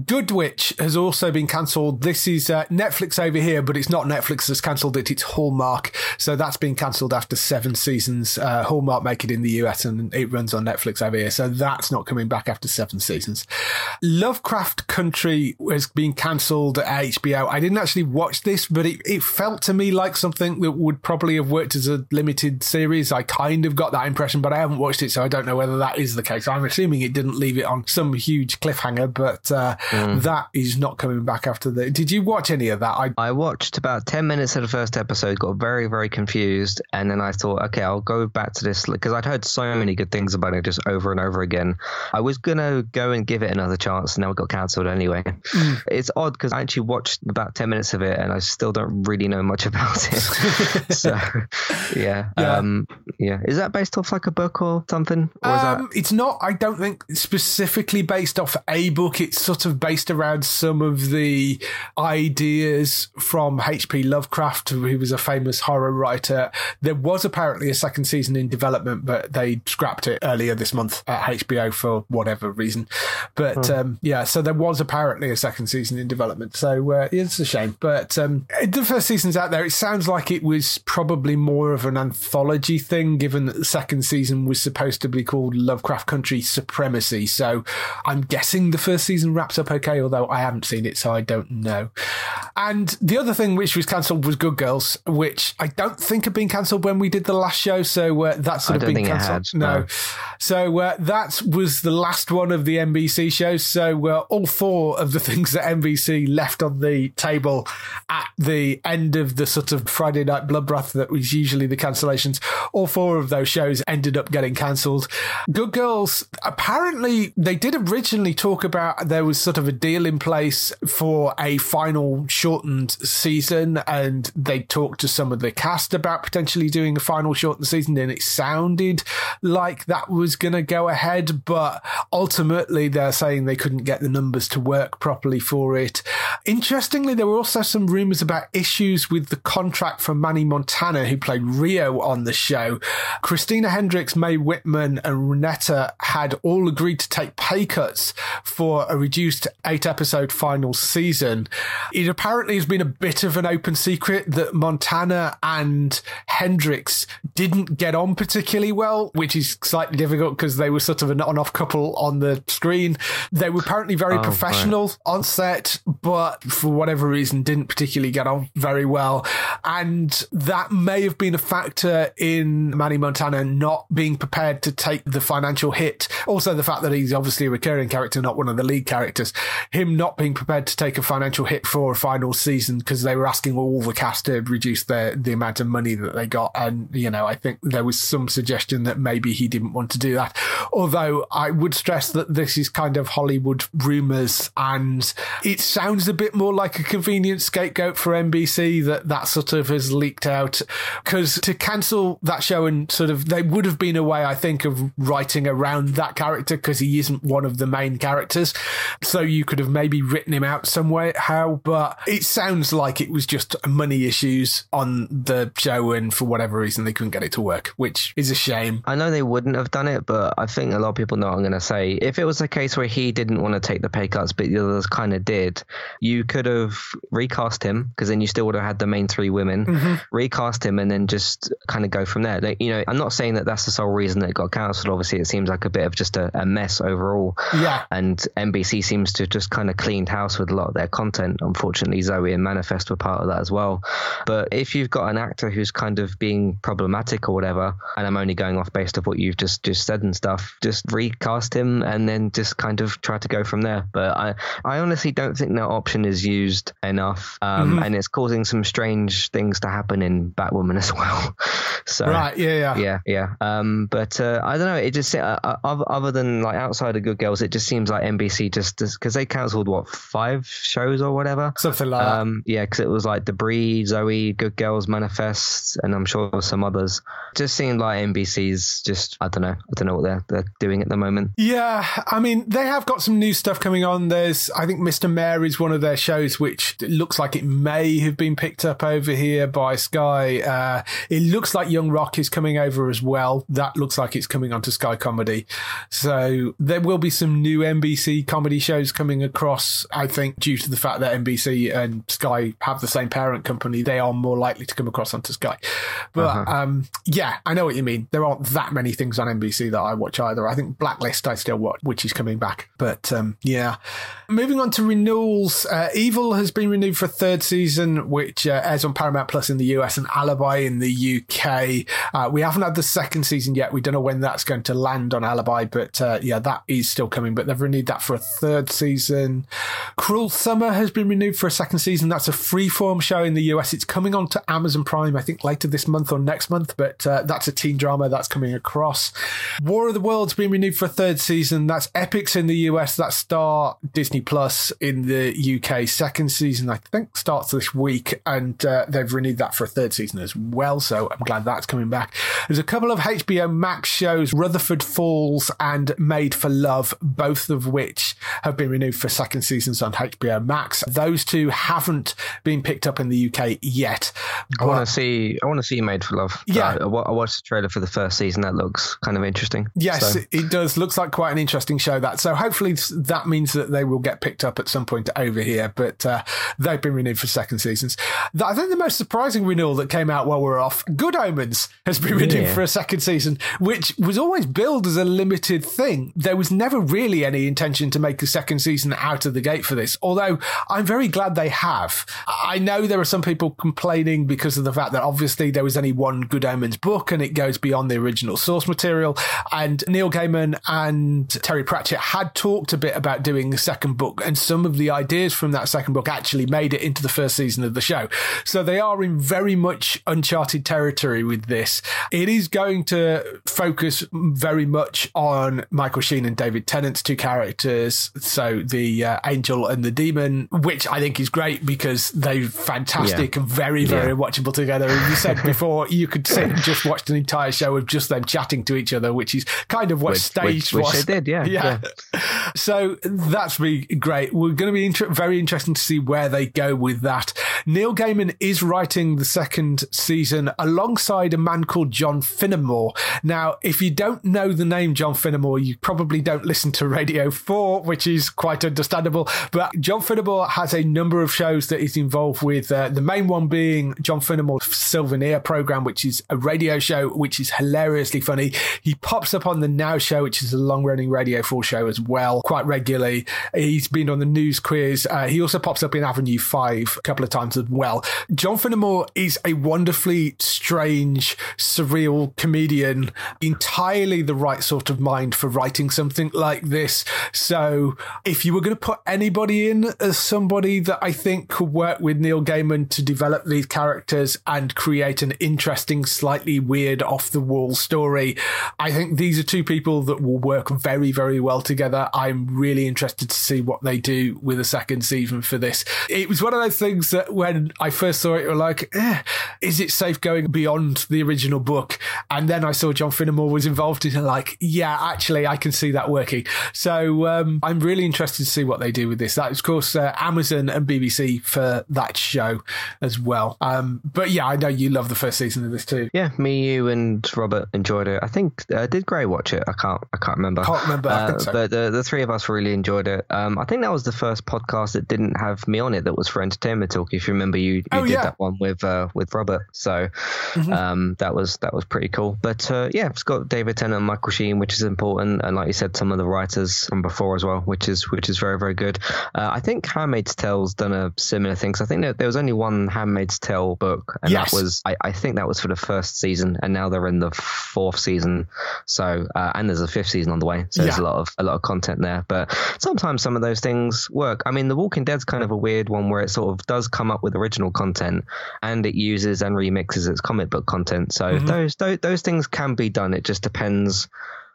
[SPEAKER 1] Good Witch has also been cancelled. This is uh, Netflix over here, but it's not Netflix that's cancelled it. It's Hallmark. So that's been cancelled after seven seasons. Uh, Hallmark make it in the US and it runs on Netflix over here. So that's not coming back after seven seasons. Lovecraft Country has been cancelled at HBO. I didn't actually watch this, but it, it felt to me like something that would probably have worked as a limited series. I kind of got that impression, but I haven't watched it, so I don't know whether that is the case. I'm assuming it didn't leave it on some huge cliffhanger, but uh, that is not coming back after the. Did you watch any of that? I
[SPEAKER 2] I watched about 10 minutes of the first episode, got very, very confused. And then I thought, okay, I'll go back to this because I'd heard so many good things about it just over and over again. I was going to go and give it another chance. And now it got cancelled anyway. It's odd because I actually watched about 10 minutes of it and I still don't really know much about it. so, yeah.
[SPEAKER 1] Yeah.
[SPEAKER 2] Um, yeah. Is that based off like a book or something? Or is
[SPEAKER 1] Um, it's not, I don't think, specifically based off a book. It's sort of based around some of the ideas from H.P. Lovecraft, who was a famous horror writer. There was apparently a second season in development, but they scrapped it earlier this month at HBO for whatever reason. But um, yeah, so there was apparently a second season in development. So uh, it's a shame. But um, the first season's out there. It sounds like it was probably more of an anthology thing, given that the second season was supposed to be called Lovecraft Country Supremacy. So I'm guessing the first season wraps up okay, although I haven't seen it, so I don't know. And the other thing which was cancelled was Good Girls, which I don't think had been cancelled when we did the last show. So uh, that's sort of been cancelled. no.
[SPEAKER 2] no.
[SPEAKER 1] So uh, that was the last one of the NBC shows. So uh, all four of the things that NBC left on the table at the end of the sort of Friday night bloodbath that was usually the cancellations, all four of those shows ended up getting cancelled. Good Girls, apparently they did originally talk about there was sort of a deal in place for a final shortened season and they talked to some of the cast about potentially doing a final shortened season and it sounded like that was going to go ahead but ultimately they're saying they couldn't get the numbers to work properly for it. Interestingly there were also some rumors about issues with the contract for manny montana who played rio on the show. Christina hendricks mae whitman and renetta had all agreed to take pay cuts for a reduced eight episode final season it apparently has been a bit of an open secret that montana and hendricks didn't get on particularly well which is slightly difficult because they were sort of an on-off couple on the screen they were apparently very
[SPEAKER 2] Oh, right.
[SPEAKER 1] professional on set, but for whatever reason didn't particularly get on very well. And that may have been a factor in Manny Montana not being prepared to take the financial hit. Also, the fact that he's obviously a recurring character, not one of the lead characters. Him not being prepared to take a financial hit for a final season because they were asking all the cast to reduce their, the amount of money that they got. And, you know, I think there was some suggestion that maybe he didn't want to do that. Although I would stress that this is kind of Hollywood rumors and it sounds a bit more like a convenient scapegoat for NBC that that sort of has leaked out because to cancel that show and sort of they would have been a way I think of writing around that character because he isn't one of the main characters so you could have maybe written him out some way how but it sounds like it was just money issues on the show and for whatever reason they couldn't get it to work which is a shame
[SPEAKER 2] I know they wouldn't have done it, but I think a lot of people know what I'm going to say. If it was a case where he didn't want to take the pay cuts, but the others kind of did, you could have recast him because then you still would have had the main three women,
[SPEAKER 1] Mm-hmm.
[SPEAKER 2] recast him, and then just kind of go from there. Like, you know, I'm not saying that that's the sole reason that it got cancelled. Obviously, it seems like a bit of just a, a mess overall.
[SPEAKER 1] Yeah.
[SPEAKER 2] And NBC seems to have just kind of cleaned house with a lot of their content, unfortunately Zoe and Manifest were part of that as well. But if you've got an actor who's kind of being problematic or whatever, and I'm only going off based of what you've just just said and stuff, just recast him and then just kind of try to go from there. But I I honestly don't think that option is used enough, um, mm-hmm. and it's causing some strange things to happen in Batwoman as well. so
[SPEAKER 1] right, yeah,
[SPEAKER 2] yeah, yeah, yeah. Um, but uh, I don't know. It just uh, uh other than like outside of Good Girls, it just seems like NBC just because they cancelled what five shows or whatever,
[SPEAKER 1] something like um,
[SPEAKER 2] that. Yeah, because it was like Debris, Zoe, Good Girls, Manifest, and I'm sure some others. Just seemed like NBC's just I don't know. I don't know what they're they're doing at the moment.
[SPEAKER 1] Yeah, I mean they have got some new stuff coming on. There's I think Mr. Mayor is one of their shows which looks like it may have been picked up over here by Sky. Uh, it looks like Young Rock is coming over as well. That looks like it's coming onto Sky Comedy. So there will be some new NBC comedy shows coming across. I think due to the fact that NBC and Sky have the same parent company, they are more likely to come across onto Sky. But uh-huh. um, yeah, I know what you mean. There aren't that many things on NBC that I watch either. I think Blacklist I still watch, which is coming back. But um, yeah, moving on to renewals. Uh, Evil has been renewed for a third season, which uh, airs on Paramount Plus in the US and Alibi in the UK. Uh, we haven't had the second season yet. We don't know when that's going to land on Alibi, but uh, yeah, that is still coming. But they've renewed that for a third season. Cruel Summer has been renewed for a second season. That's a freeform show in the US. It's coming on to Amazon Prime, I think, later this month or next month. But uh, that's a teen drama that's coming across. War of the Worlds has been renewed for a third season. That's Epix in the US. That Star Disney Plus in the UK. Second season, I think, starts this week, and uh, they've renewed that for a third season as well. So I'm glad that's coming back. There's a couple of HBO Max shows, Rutherford Falls and Made for Love, both of which have been renewed for second seasons on HBO Max. Those two haven't been picked up in the UK yet.
[SPEAKER 2] I want to see. I want to see Made for Love.
[SPEAKER 1] Yeah,
[SPEAKER 2] I, I watched the trailer for the first season. That looks kind of interesting.
[SPEAKER 1] Yes, so. it does. Looks like quite an interesting show. That so hopefully that means that they will get picked up at some point over here. But uh, they've been renewed for second seasons. I think the most surprising renewal that came out while we are off, Good Omens, has been renewed yeah. for a second season, which was always billed as a limited thing. There was never really any intention to make a second season out of the gate for this. Although I'm very glad they have. I know there are some people complaining because of the fact that obviously there was only one Good Omens book and it goes beyond the original source material. And Neil Gaiman and Terry Pratchett had talked a bit about doing a second book, and some of the ideas from that second book actually made it into the first season of the show. So they are in very much uncharted territory with this. It is going to focus very much on Michael Sheen and David Tennant's two characters. So the uh, angel and the demon, which I think is great because they're fantastic yeah. and very, very yeah. watchable together. As you said before, you could sit and just watch an entire show of just them chatting to each other, which is kind of what which, staged
[SPEAKER 2] which,
[SPEAKER 1] was.
[SPEAKER 2] Which they did, yeah.
[SPEAKER 1] yeah. yeah. So that's really great. We're going to be inter- very interesting to see where they go with that. Neil Gaiman is writing the second season alongside a man called John Finnemore. Now, if you don't know the name John Finnemore, you probably don't listen to Radio 4, which is quite understandable. But John Finnemore has a number of shows that he's involved with. Uh, the main one being John Finnemore's Souvenir program, which is a radio show which is hilariously funny. He pops up on the Now Show, which is a long running Radio 4 show as well, quite regularly. He's been on the News Quiz. Uh, he also pops up in Avenue 5 a couple of times as well. John Finnemore is a wonderfully strange, surreal comedian, entirely the right sort of mind for writing something like this. So if you were going to put anybody in as somebody that I think could work with Neil Gaiman to develop these characters and create an interesting, slightly weird, off the wall story, I think these are two people that will work very, very well together. I'm really interested to see what they do with a second season for this. It was one of those things that when I first saw it, were like, eh, is it safe going beyond the original book? And then I saw John Finnemore was involved in it, like, yeah, actually, I can see that working. So um, I'm really interested to see what they do with this. That, of course, uh, Amazon and BBC for that show as well. Um, but yeah, I know you love the first season of this too.
[SPEAKER 2] Yeah, me, you, and Robert enjoyed it. I think uh, did Gray watch it? I can't. I can't remember.
[SPEAKER 1] Can't remember. Uh, so.
[SPEAKER 2] But the, the three of us really enjoyed it. Um, I think that was the first podcast that didn't have me on it that was for entertainment talk. If you remember, you, you oh, did yeah. that one with uh, with Robert So mm-hmm. um, that was that was pretty cool. But uh, yeah, it's got David Tennant and Michael Sheen, which is important, and like you said, some of the writers from before as well, which is which is very very good. Uh, I think Handmaid's Tale's done a similar thing. So I think there was only one Handmaid's Tale book, and yes. that was I, I, think that was for the first season, and now they're in the fourth season. So uh, and there's a fifth season on the way, so yeah. there's a lot of a lot of content there. But sometimes some of those things work. I mean, The Walking Dead's kind of a weird one where it sort of does come up with original content and it uses and remixes its comic book content. So mm-hmm. those, those those things can be done. It just depends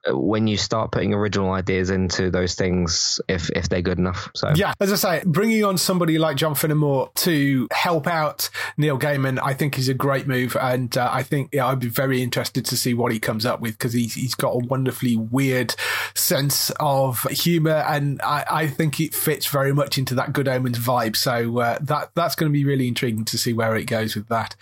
[SPEAKER 2] when you start putting original ideas into those things if if they're good enough. So
[SPEAKER 1] yeah, as I say, bringing on somebody like John Finnemore to help out Neil Gaiman, I think is a great move, and uh, I think yeah, I'd be very interested to see what he comes up with because he's he's got a wonderfully weird sense of humor, and I, I think it fits very much into that Good Omens vibe. So uh, that that's going to be really intriguing to see where it goes with that.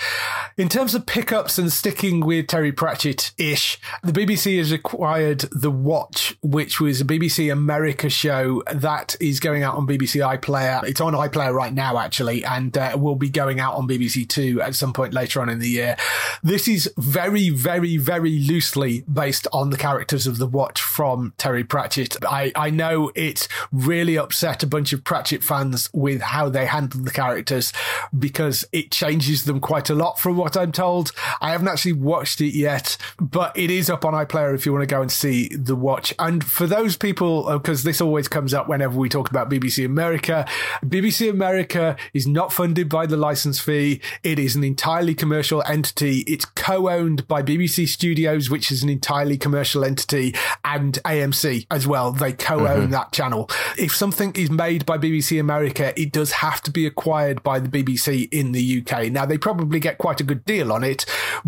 [SPEAKER 1] In terms of pickups and sticking with Terry Pratchett ish, the BBC has acquired the Watch, which was a BBC America show that is going out on BBC iPlayer. It's on iPlayer right now, actually, and uh, will be going out on BBC Two at some point later on in the year. This is very, very, very loosely based on the characters of the Watch from Terry Pratchett. I, I know it really upset a bunch of Pratchett fans with how they handled the characters because it changes them quite a lot from what I'm told. I haven't actually watched it yet, but it is up on iPlayer if you want to go and see the watch. And for those people, because uh, this always comes up whenever we talk about BBC America, BBC America is not funded by the license fee. It is an entirely commercial entity. It's co-owned by BBC Studios, which is an entirely commercial entity, and AMC as well. They co-own mm-hmm. that channel. If something is made by BBC America, it does have to be acquired by the BBC in the UK. Now they probably get quite a good deal on it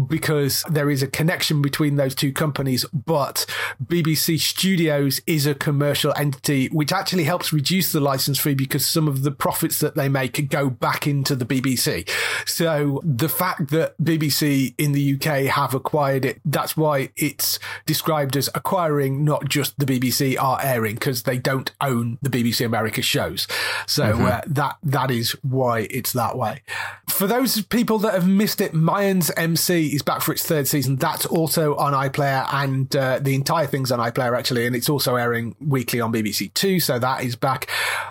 [SPEAKER 1] because there is a connection between those two companies, but BBC Studios is a commercial entity, which actually helps reduce the license fee because some of the profits that they make go back into the BBC. So the fact that BBC in the UK have acquired it, that's why it's described as acquiring not just the BBC are airing because they don't own the BBC America shows. So mm-hmm. uh, that that is why it's that way. For those people that have missed it, Mayans MC is back for its third season. That's also on iPlayer and uh, the entire thing's on iPlayer actually, and it's also airing weekly on BBC Two, so that is back.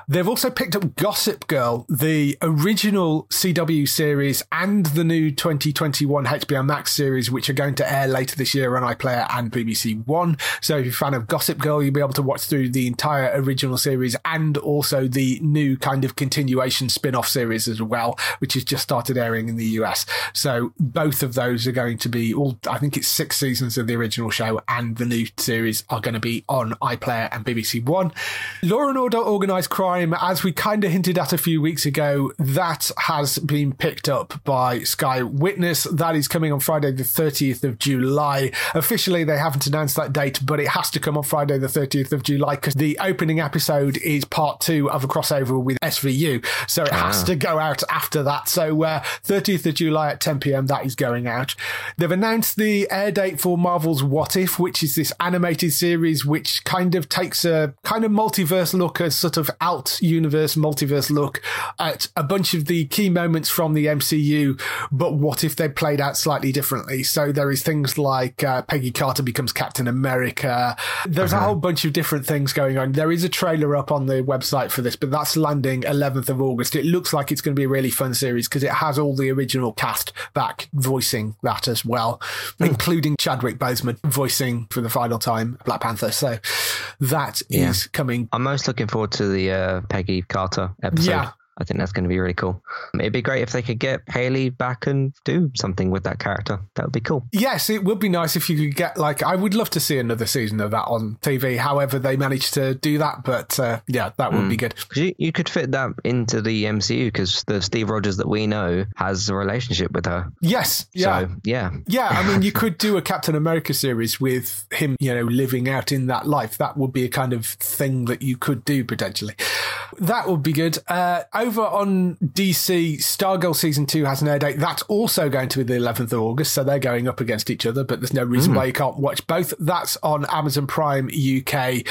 [SPEAKER 1] They've also picked up Gossip Girl, the original CW series, and the new 2021 HBO Max series, which are going to air later this year on iPlayer and BBC One. So if you're a fan of Gossip Girl, you'll be able to watch through the entire original series and also the new kind of continuation spin-off series as well, which has just started airing in the US. So both of those are going to be all, I think it's six seasons of the original show and the new series series are going to be on iPlayer and BBC One. Law and Order Organised Crime, as we kind of hinted at a few weeks ago, that has been picked up by Sky Witness. That is coming on Friday, the 30th of July. Officially, they haven't announced that date, but it has to come on Friday, the 30th of July, because the opening episode is part two of a crossover with SVU. So it has ah. to go out after that. So uh, 30th of July at 10 pm, that is going out. They've announced the air date for Marvel's What If, which is this animated animated series which kind of takes a kind of multiverse look, a sort of out universe multiverse look at a bunch of the key moments from the MCU, but what if they played out slightly differently? So there is things like uh, Peggy Carter becomes Captain America. There's uh-huh. a whole bunch of different things going on. There is a trailer up on the website for this, but that's landing 11th of August. It looks like it's going to be a really fun series because it has all the original cast back voicing that as well, mm. including Chadwick Boseman voicing for the final time Black Panther. So that yeah. is coming.
[SPEAKER 2] I'm most looking forward to the uh, Peggy Carter episode. Yeah. I think that's going to be really cool. It'd be great if they could get Hayley back and do something with that character. That would be cool.
[SPEAKER 1] Yes, it would be nice if you could get like I would love to see another season of that on TV. However, they managed to do that, but uh, yeah, that would mm. be good.
[SPEAKER 2] You, you could fit that into the MCU because the Steve Rogers that we know has a relationship with her.
[SPEAKER 1] Yes, yeah,
[SPEAKER 2] so, yeah,
[SPEAKER 1] yeah. I mean, you could do a Captain America series with him, you know, living out in that life. That would be a kind of thing that you could do potentially. That would be good. Uh, over on DC, Stargirl season two has an air date. That's also going to be the 11th of August, so they're going up against each other. But there's no reason mm. why you can't watch both. That's on Amazon Prime UK,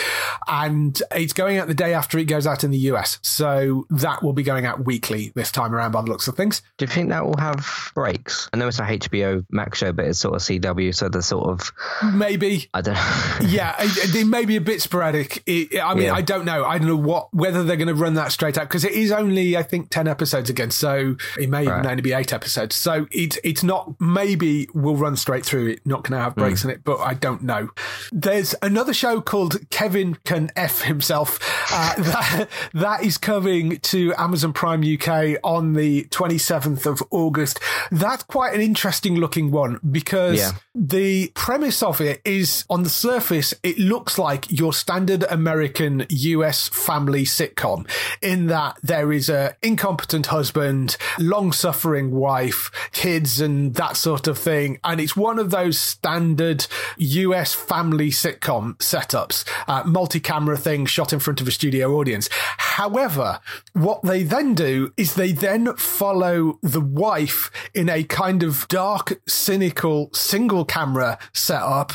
[SPEAKER 1] and it's going out the day after it goes out in the US. So that will be going out weekly this time around, by the looks of things.
[SPEAKER 2] Do you think that will have breaks? I know it's a HBO Max show, but it's sort of CW, so the sort of
[SPEAKER 1] maybe
[SPEAKER 2] I don't. know.
[SPEAKER 1] yeah, it, may be a bit sporadic. It, I mean, yeah. I don't know. I don't know what whether they're going to run that straight out because it is only I think ten episodes again, so it may right. even only be eight episodes. So it's it's not maybe we'll run straight through it. Not going to have breaks mm. in it, but I don't know. There's another show called Kevin Can F Himself. Uh, that that is coming to Amazon Prime UK on the 27th of August. That's quite an interesting looking one because yeah. the premise of it is on the surface it looks like your standard American US family sitcom in that there is incompetent husband, long suffering wife, kids and that sort of thing. And it's one of those standard US family sitcom setups, uh, multi-camera thing shot in front of a studio audience. However, what they then do is they then follow the wife in a kind of dark, cynical single camera setup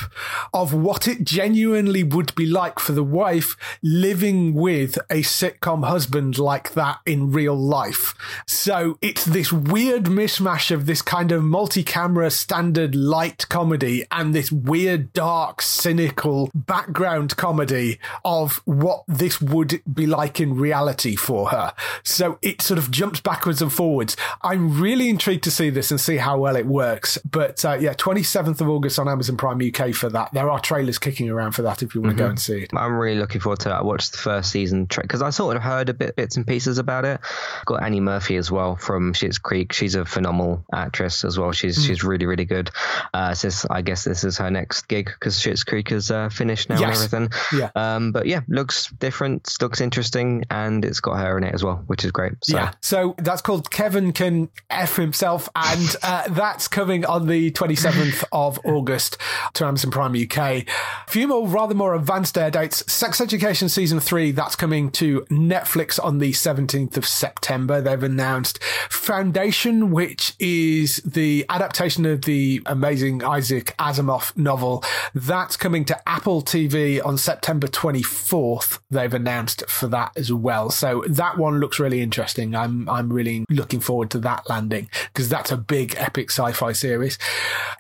[SPEAKER 1] of what it genuinely would be like for the wife living with a sitcom husband like that in real life. So it's this weird mishmash of this kind of multi-camera standard light comedy and this weird, dark, cynical background comedy of what this would be like in reality for her. So it sort of jumps backwards and forwards. I'm really intrigued to see this and see how well it works. But uh, yeah, 27th of August on Amazon Prime UK for that. There are trailers kicking around for that if you want mm-hmm. to go and see it.
[SPEAKER 2] I'm really looking forward to that. I watched the first season because I sort of heard a bit bits and pieces about it. Got Annie Murphy as well from Schitt's Creek. She's a phenomenal actress as well. She's mm. she's really really good. Uh, since I guess this is her next gig because Schitt's Creek is uh, finished now yes. and everything.
[SPEAKER 1] Yeah.
[SPEAKER 2] Um, but yeah, looks different, looks interesting, and it's got her in it as well, which is great. So.
[SPEAKER 1] Yeah. So that's called Kevin Can F Himself, and uh, that's coming on the 27th of August to Amazon Prime UK. A few more rather more advanced air dates. Sex Education season three, that's coming to Netflix on the 17th of September. They've announced Foundation, which is the adaptation of the amazing Isaac Asimov novel. That's coming to Apple TV on September 24th. They've announced for that as well. So that one looks really interesting. I'm I'm really looking forward to that landing because that's a big epic sci-fi series.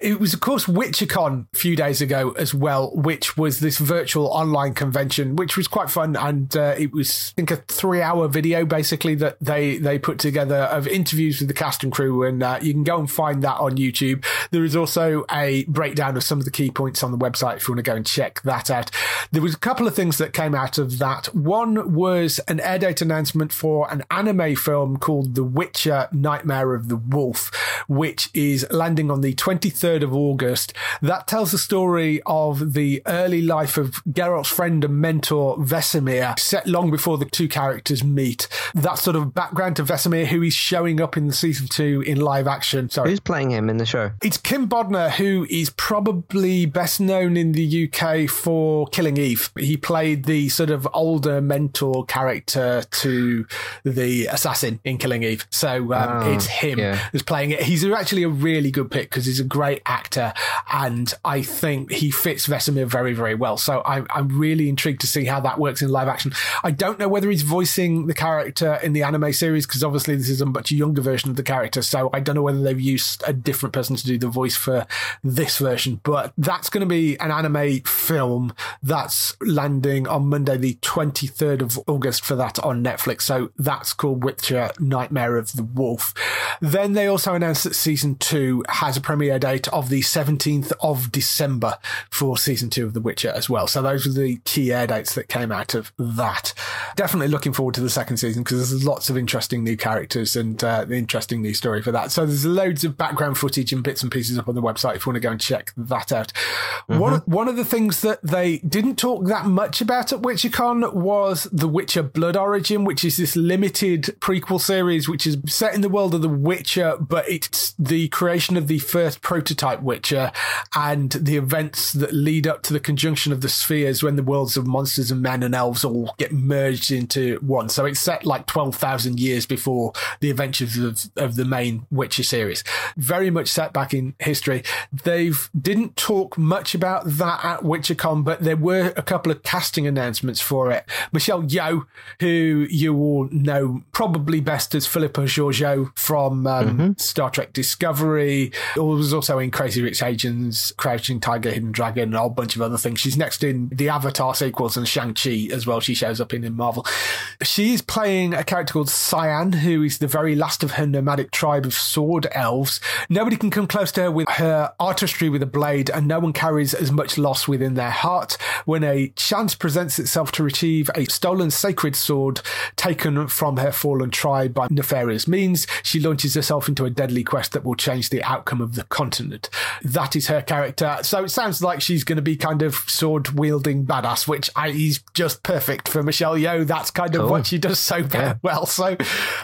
[SPEAKER 1] It was of course WitcherCon a few days ago as well, which was this virtual online convention, which was quite fun, and uh, it was I think a three-hour video basically that they they put together of interviews with the cast and crew, and uh, you can go and find that on YouTube. There is also a breakdown of some of the key points on the website if you want to go and check that out. There was a couple of things that came out of that. One was an air date announcement for an anime film called The Witcher Nightmare of the Wolf, which is landing on the 23rd of August. That tells the story of the early life of Geralt's friend and mentor Vesemir, set long before the two characters meet. That sort of background to Vesemir, who is showing up in the season two in live action. Sorry.
[SPEAKER 2] Who's playing him in the show?
[SPEAKER 1] It's Kim Bodnia, who is probably best known in the UK for Killing Eve. He played the sort of older mentor character to the assassin in Killing Eve. So um, oh, it's him yeah. who's playing it. He's actually a really good pick because he's a great actor, and I think he fits Vesemir very, very well. So I'm, I'm really intrigued to see how that works in live action. I don't know whether he's voicing the character in the anime series because obviously this is a much younger version of the character. So I don't know whether they've used a different person to do the voice for this version, but that's going to be an anime film that's landing on Monday, the 23rd of August for that on Netflix. So that's called Witcher Nightmare of the Wolf. Then they also announced that season two has a premiere date of the 17th of December for season two of The Witcher as well. So those are the key air dates that came out of that. Definitely looking forward to the second season because there's lots of interesting new characters and uh, the interesting new story for that. So there's loads of background footage and bits and pieces up on the website if you want to go and check that out. Mm-hmm. One, one of the things that they didn't talk that much about at WitcherCon was The Witcher Blood Origin, which is this limited prequel series which is set in the world of the Witcher, but it's the creation of the first prototype Witcher and the events that lead up to the conjunction of the spheres when the worlds of monsters and men and elves all get merged into one. So it's set like 12,000 years before the adventures of, of the main Witcher series. Very much set back in history. They've didn't talk much about that at WitcherCon, but there were a couple of casting announcements for it. Michelle Yeoh, who you all know probably best as Philippa Georgiou from um, mm-hmm. Star Trek Discovery, was also in Crazy Rich Asians, Crouching Tiger, Hidden Dragon, and a whole bunch of other things. She's next in the Avatar sequels and Shang-Chi as well. She shows up in, in Marvel. She's playing a character called Cyan, who is the very last of her nomadic tribe of sword elves. Nobody can come close to her with her artistry with a blade, and no one carries as much loss within their heart. When a chance presents itself to retrieve a stolen sacred sword taken from her fallen tribe by nefarious means, she launches herself into a deadly quest that will change the outcome of the continent. That is her character. So it sounds like she's going to be kind of sword wielding badass, which I, is just perfect for Michelle Yeoh. That's kind of cool. what she does so yeah. Well. So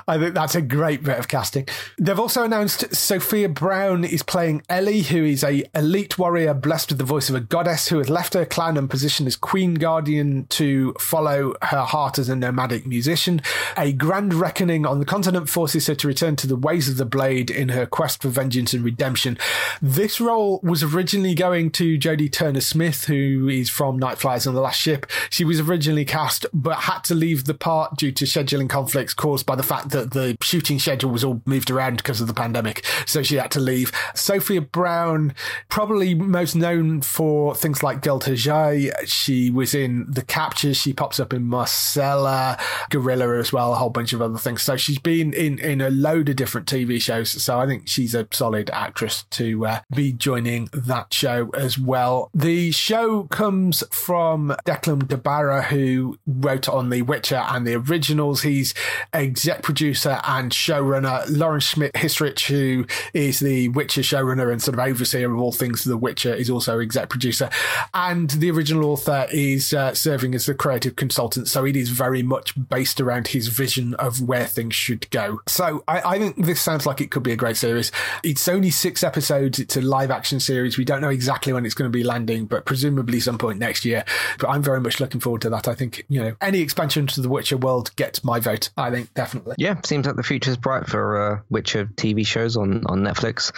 [SPEAKER 1] I think that's a great bit of casting. They've also announced Sophia Brown is playing Ellie, who is a elite warrior blessed with the voice of a goddess who has left her clan and position as queen guardian to follow her heart as a nomadic musician. A grand reckoning on the continent forces her to return to the ways of the blade in her quest for vengeance and redemption. This role was originally going to Jodie Turner Smith, who is from Night Flyers on the Last Ship. She was originally cast, but had to leave the part due to scheduling conflicts caused by the fact that the shooting schedule was all moved around because of the pandemic. So she had to leave. Sophia Brown, probably most known for things like Delta J. She was in The Captures. She pops up in Marcella, Gorilla as well, a whole bunch of other things. So she's been in, in a load of different TV shows. So I think she's a solid actress to uh, be joining that show as well. The show comes from Declan de Barra, who wrote on The Witcher and the originals. He's exec producer and showrunner. Lauren Schmidt Hissrich, who is the Witcher showrunner and sort of overseer of all things The Witcher, is also exec producer. And the original author is uh, serving as the creative consultant. So it is very much based around his vision of where things should go. So I, I think this sounds like it could be a great series. It's only six episodes. It's a live action series. We don't know exactly when it's going to be landing, but presumably some point next year. But I'm very much looking forward to that. I think, you know, any expansion to the Witcher world gets my vote. I think definitely.
[SPEAKER 2] Yeah, seems like the future's bright for uh, Witcher TV shows on, on Netflix.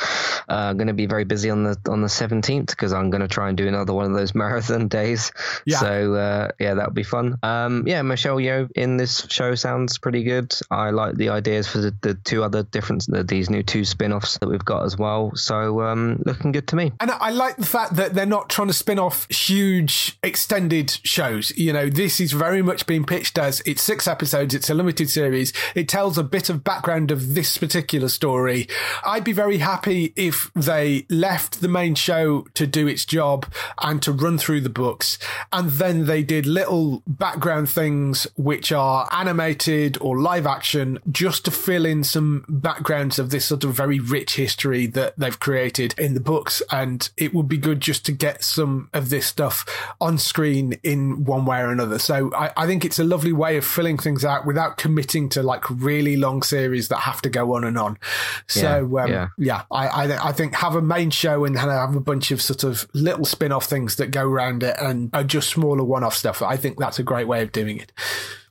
[SPEAKER 2] Uh, I'm going to be very busy on the on the 17th because I'm going to try and do another one of those marathon days. Yeah. So uh, yeah, that would be fun. Um, yeah, Michelle Yeoh in this show sounds pretty good. I like the ideas for the, the two other different these new two spin-offs that we've got as well. So um, looking good to me.
[SPEAKER 1] And I like the fact that they're not trying to spin off huge extended shows. You know, this is very much being pitched as it's six episodes, it's a limited series. It tells a bit of background of this particular story. I'd be very happy if they left the main show to do its job and to run through the books. And then they did little background things which are animated or live action just to fill in some backgrounds of this sort of very rich history that they've created in the books. And it would be good just to get some of this stuff on screen in one way or another. So I, I think it's a lovely way of filling things out without committing to like really long series that have to go on and on. So yeah, um, yeah. yeah I, I, I think have a main show and have a bunch of sort of little spin off things that go around it and are just smaller one off stuff. I think that's a great way of doing it.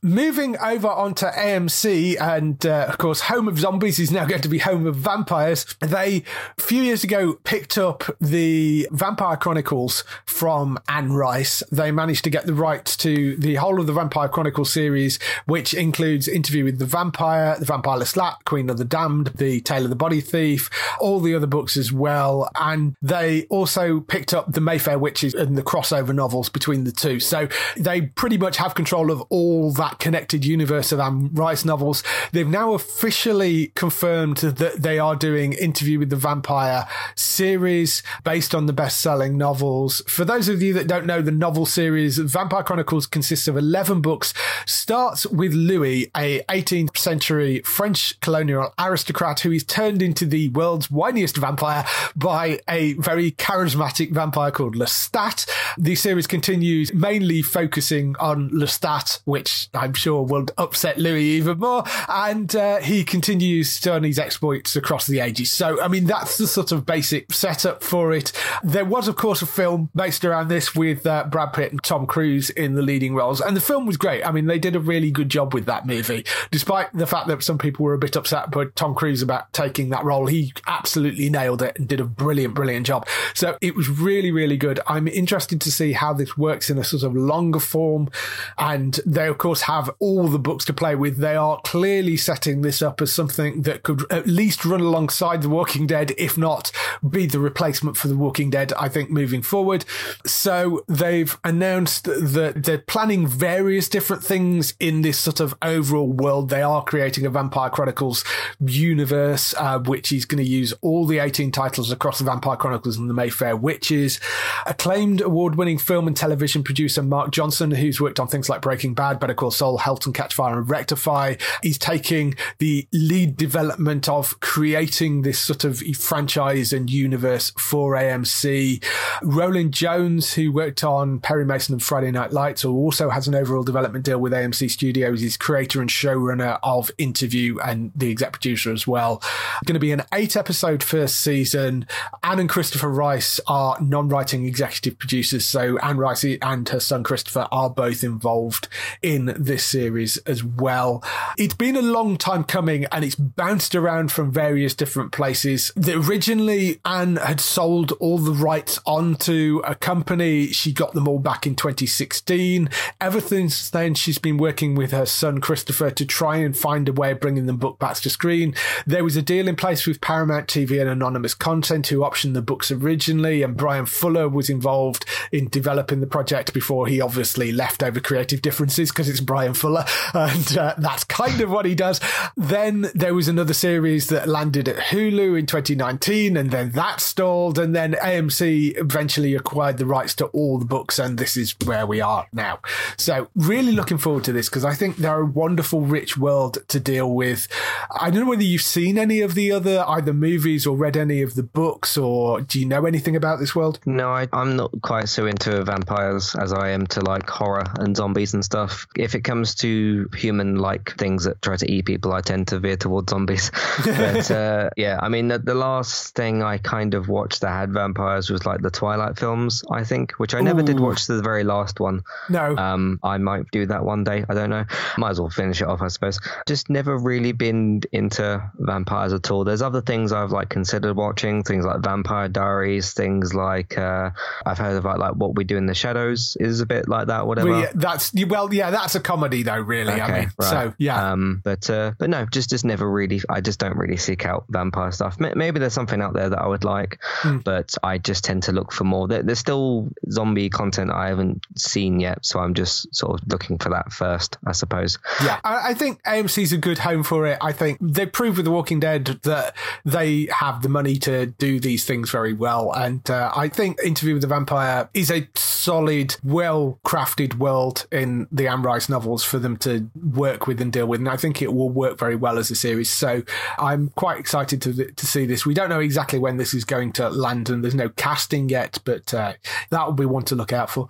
[SPEAKER 1] Moving over onto AMC, and uh, of course, Home of Zombies is now going to be Home of Vampires. They, a few years ago, picked up the Vampire Chronicles from Anne Rice. They managed to get the rights to the whole of the Vampire Chronicles series, which includes Interview with the Vampire, The Vampire Lestat, Queen of the Damned, The Tale of the Body Thief, all the other books as well. And they also picked up the Mayfair Witches and the crossover novels between the two. So they pretty much have control of all that connected universe of Anne Rice novels. They've now officially confirmed that they are doing Interview with the Vampire series based on the best selling novels. For those of you that don't know the novel series, Vampire Chronicles consists of 11 books, starts with Louis, a 18th century French colonial aristocrat who is turned into the world's whiniest vampire by a very charismatic vampire called Lestat. The series continues mainly focusing on Lestat, which I'm sure will upset Louis even more. And uh, he continues to his exploits across the ages. So, I mean, that's the sort of basic setup for it. There was, of course, a film based around this with uh, Brad Pitt and Tom Cruise in the leading roles. And the film was great. I mean, they did a really good job with that movie, despite the fact that some people were a bit upset by Tom Cruise about taking that role. He absolutely nailed it and did a brilliant, brilliant job. So it was really, really good. I'm interested to see how this works in a sort of longer form. And they, of course, have all the books to play with. They are clearly setting this up as something that could at least run alongside The Walking Dead, if not be the replacement for The Walking Dead, I think, moving forward. So they've announced that they're planning various different things in this sort of overall world. They are creating a Vampire Chronicles universe, uh, which is going to use all the 18 titles across the Vampire Chronicles and the Mayfair Witches. Acclaimed award winning film and television producer Mark Johnson, who's worked on things like Breaking Bad, Better Call Saul, Halt and Catch Fire, and Rectify, He's taking the lead development of creating this sort of franchise and universe for AMC. Rolin Jones, who worked on Perry Mason and Friday Night Lights, who also has an overall development deal with AMC Studios, is creator and showrunner of Interview and the exec producer as well. Going to be an eight episode first season. Anne and Christopher Rice are non writing executive producers. So Anne Rice and her son Christopher are both involved in this series as well. It's been a long time coming and it's bounced around from various different places. The, originally, Anne had sold all the rights onto a company. She got them all back in 2016. Ever since then, she's been working with her son Christopher to try and find a way of bringing them book back to screen. There was a deal in place with Paramount TV and Anonymous Content, who optioned the books originally, and Bryan Fuller was involved in developing the project before he obviously left over creative differences because it's Bryan Fuller, and uh, that's kind of what he does. Then there was another series that landed at Hulu in 2019, and then that stalled, and then AMC eventually acquired the rights to all the books, and this is where we are now. So, really looking forward to this because I think they're a wonderful, rich world to deal with. I don't know whether you've seen any of the other either movies or read any of the books, or do you know anything about this world?
[SPEAKER 2] No, I, I'm not quite so into vampires as I am to like horror and zombies and stuff. If it comes to human like things that try to eat people, I tend to veer towards zombies. but uh, yeah, I mean, the, the, last thing I kind of watched that had vampires was like the Twilight films, I think, which I never Ooh. did watch the very last one.
[SPEAKER 1] No.
[SPEAKER 2] Um, I might do that one day. I don't know. Might as well finish it off, I suppose. Just never really been into vampires at all. There's other things I've like considered watching, things like Vampire Diaries, things like uh, I've heard about like What We Do in the Shadows is a bit like that, whatever.
[SPEAKER 1] Well, yeah, that's well, yeah, that's a comedy though, really. Okay, I mean, right. so yeah.
[SPEAKER 2] Um, but uh, but no, just just never really. I just don't really seek out vampire stuff. Maybe there's something out there that I would like, mm. but I just tend to look for more. There's still zombie content I haven't seen yet, so I'm just sort of looking for that first, I suppose.
[SPEAKER 1] Yeah, I think AMC's a good home for it. I think they proved with The Walking Dead that they have the money to do these things very well, and uh, I think Interview with the Vampire is a solid, well crafted world in the Anne Rice novels for them to work with and deal with, and I think it will work very well as a series. So I'm quite excited to to see this. We don't know exactly when this is going to land, and there's no casting yet, but uh, that will be one to look out for.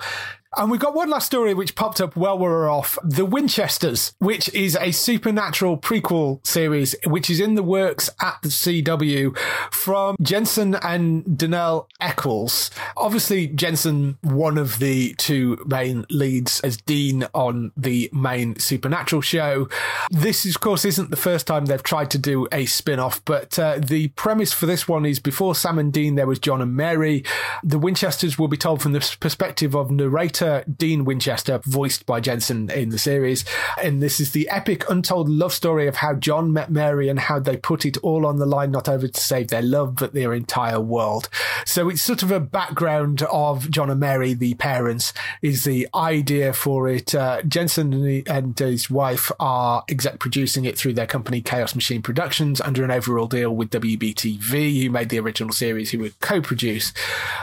[SPEAKER 1] And we've got one last story which popped up while we were off. The Winchesters, which is a supernatural prequel series, which is in the works at the CW from Jensen and Danneel Ackles. Obviously, Jensen, one of the two main leads as Dean on the main supernatural show. This, of course, isn't the first time they've tried to do a spin off, but uh, the premise for this one is before Sam and Dean, there was John and Mary. The Winchesters will be told from the perspective of narrator Dean Winchester, voiced by Jensen in the series. And this is the epic, untold love story of how John met Mary and how they put it all on the line, not over to save their love, but their entire world. So it's sort of a background of John and Mary, the parents, is the idea for it. Uh, Jensen and his wife are exec producing it through their company Chaos Machine Productions under an overall deal with WBTV, who made the original series, who would co-produce.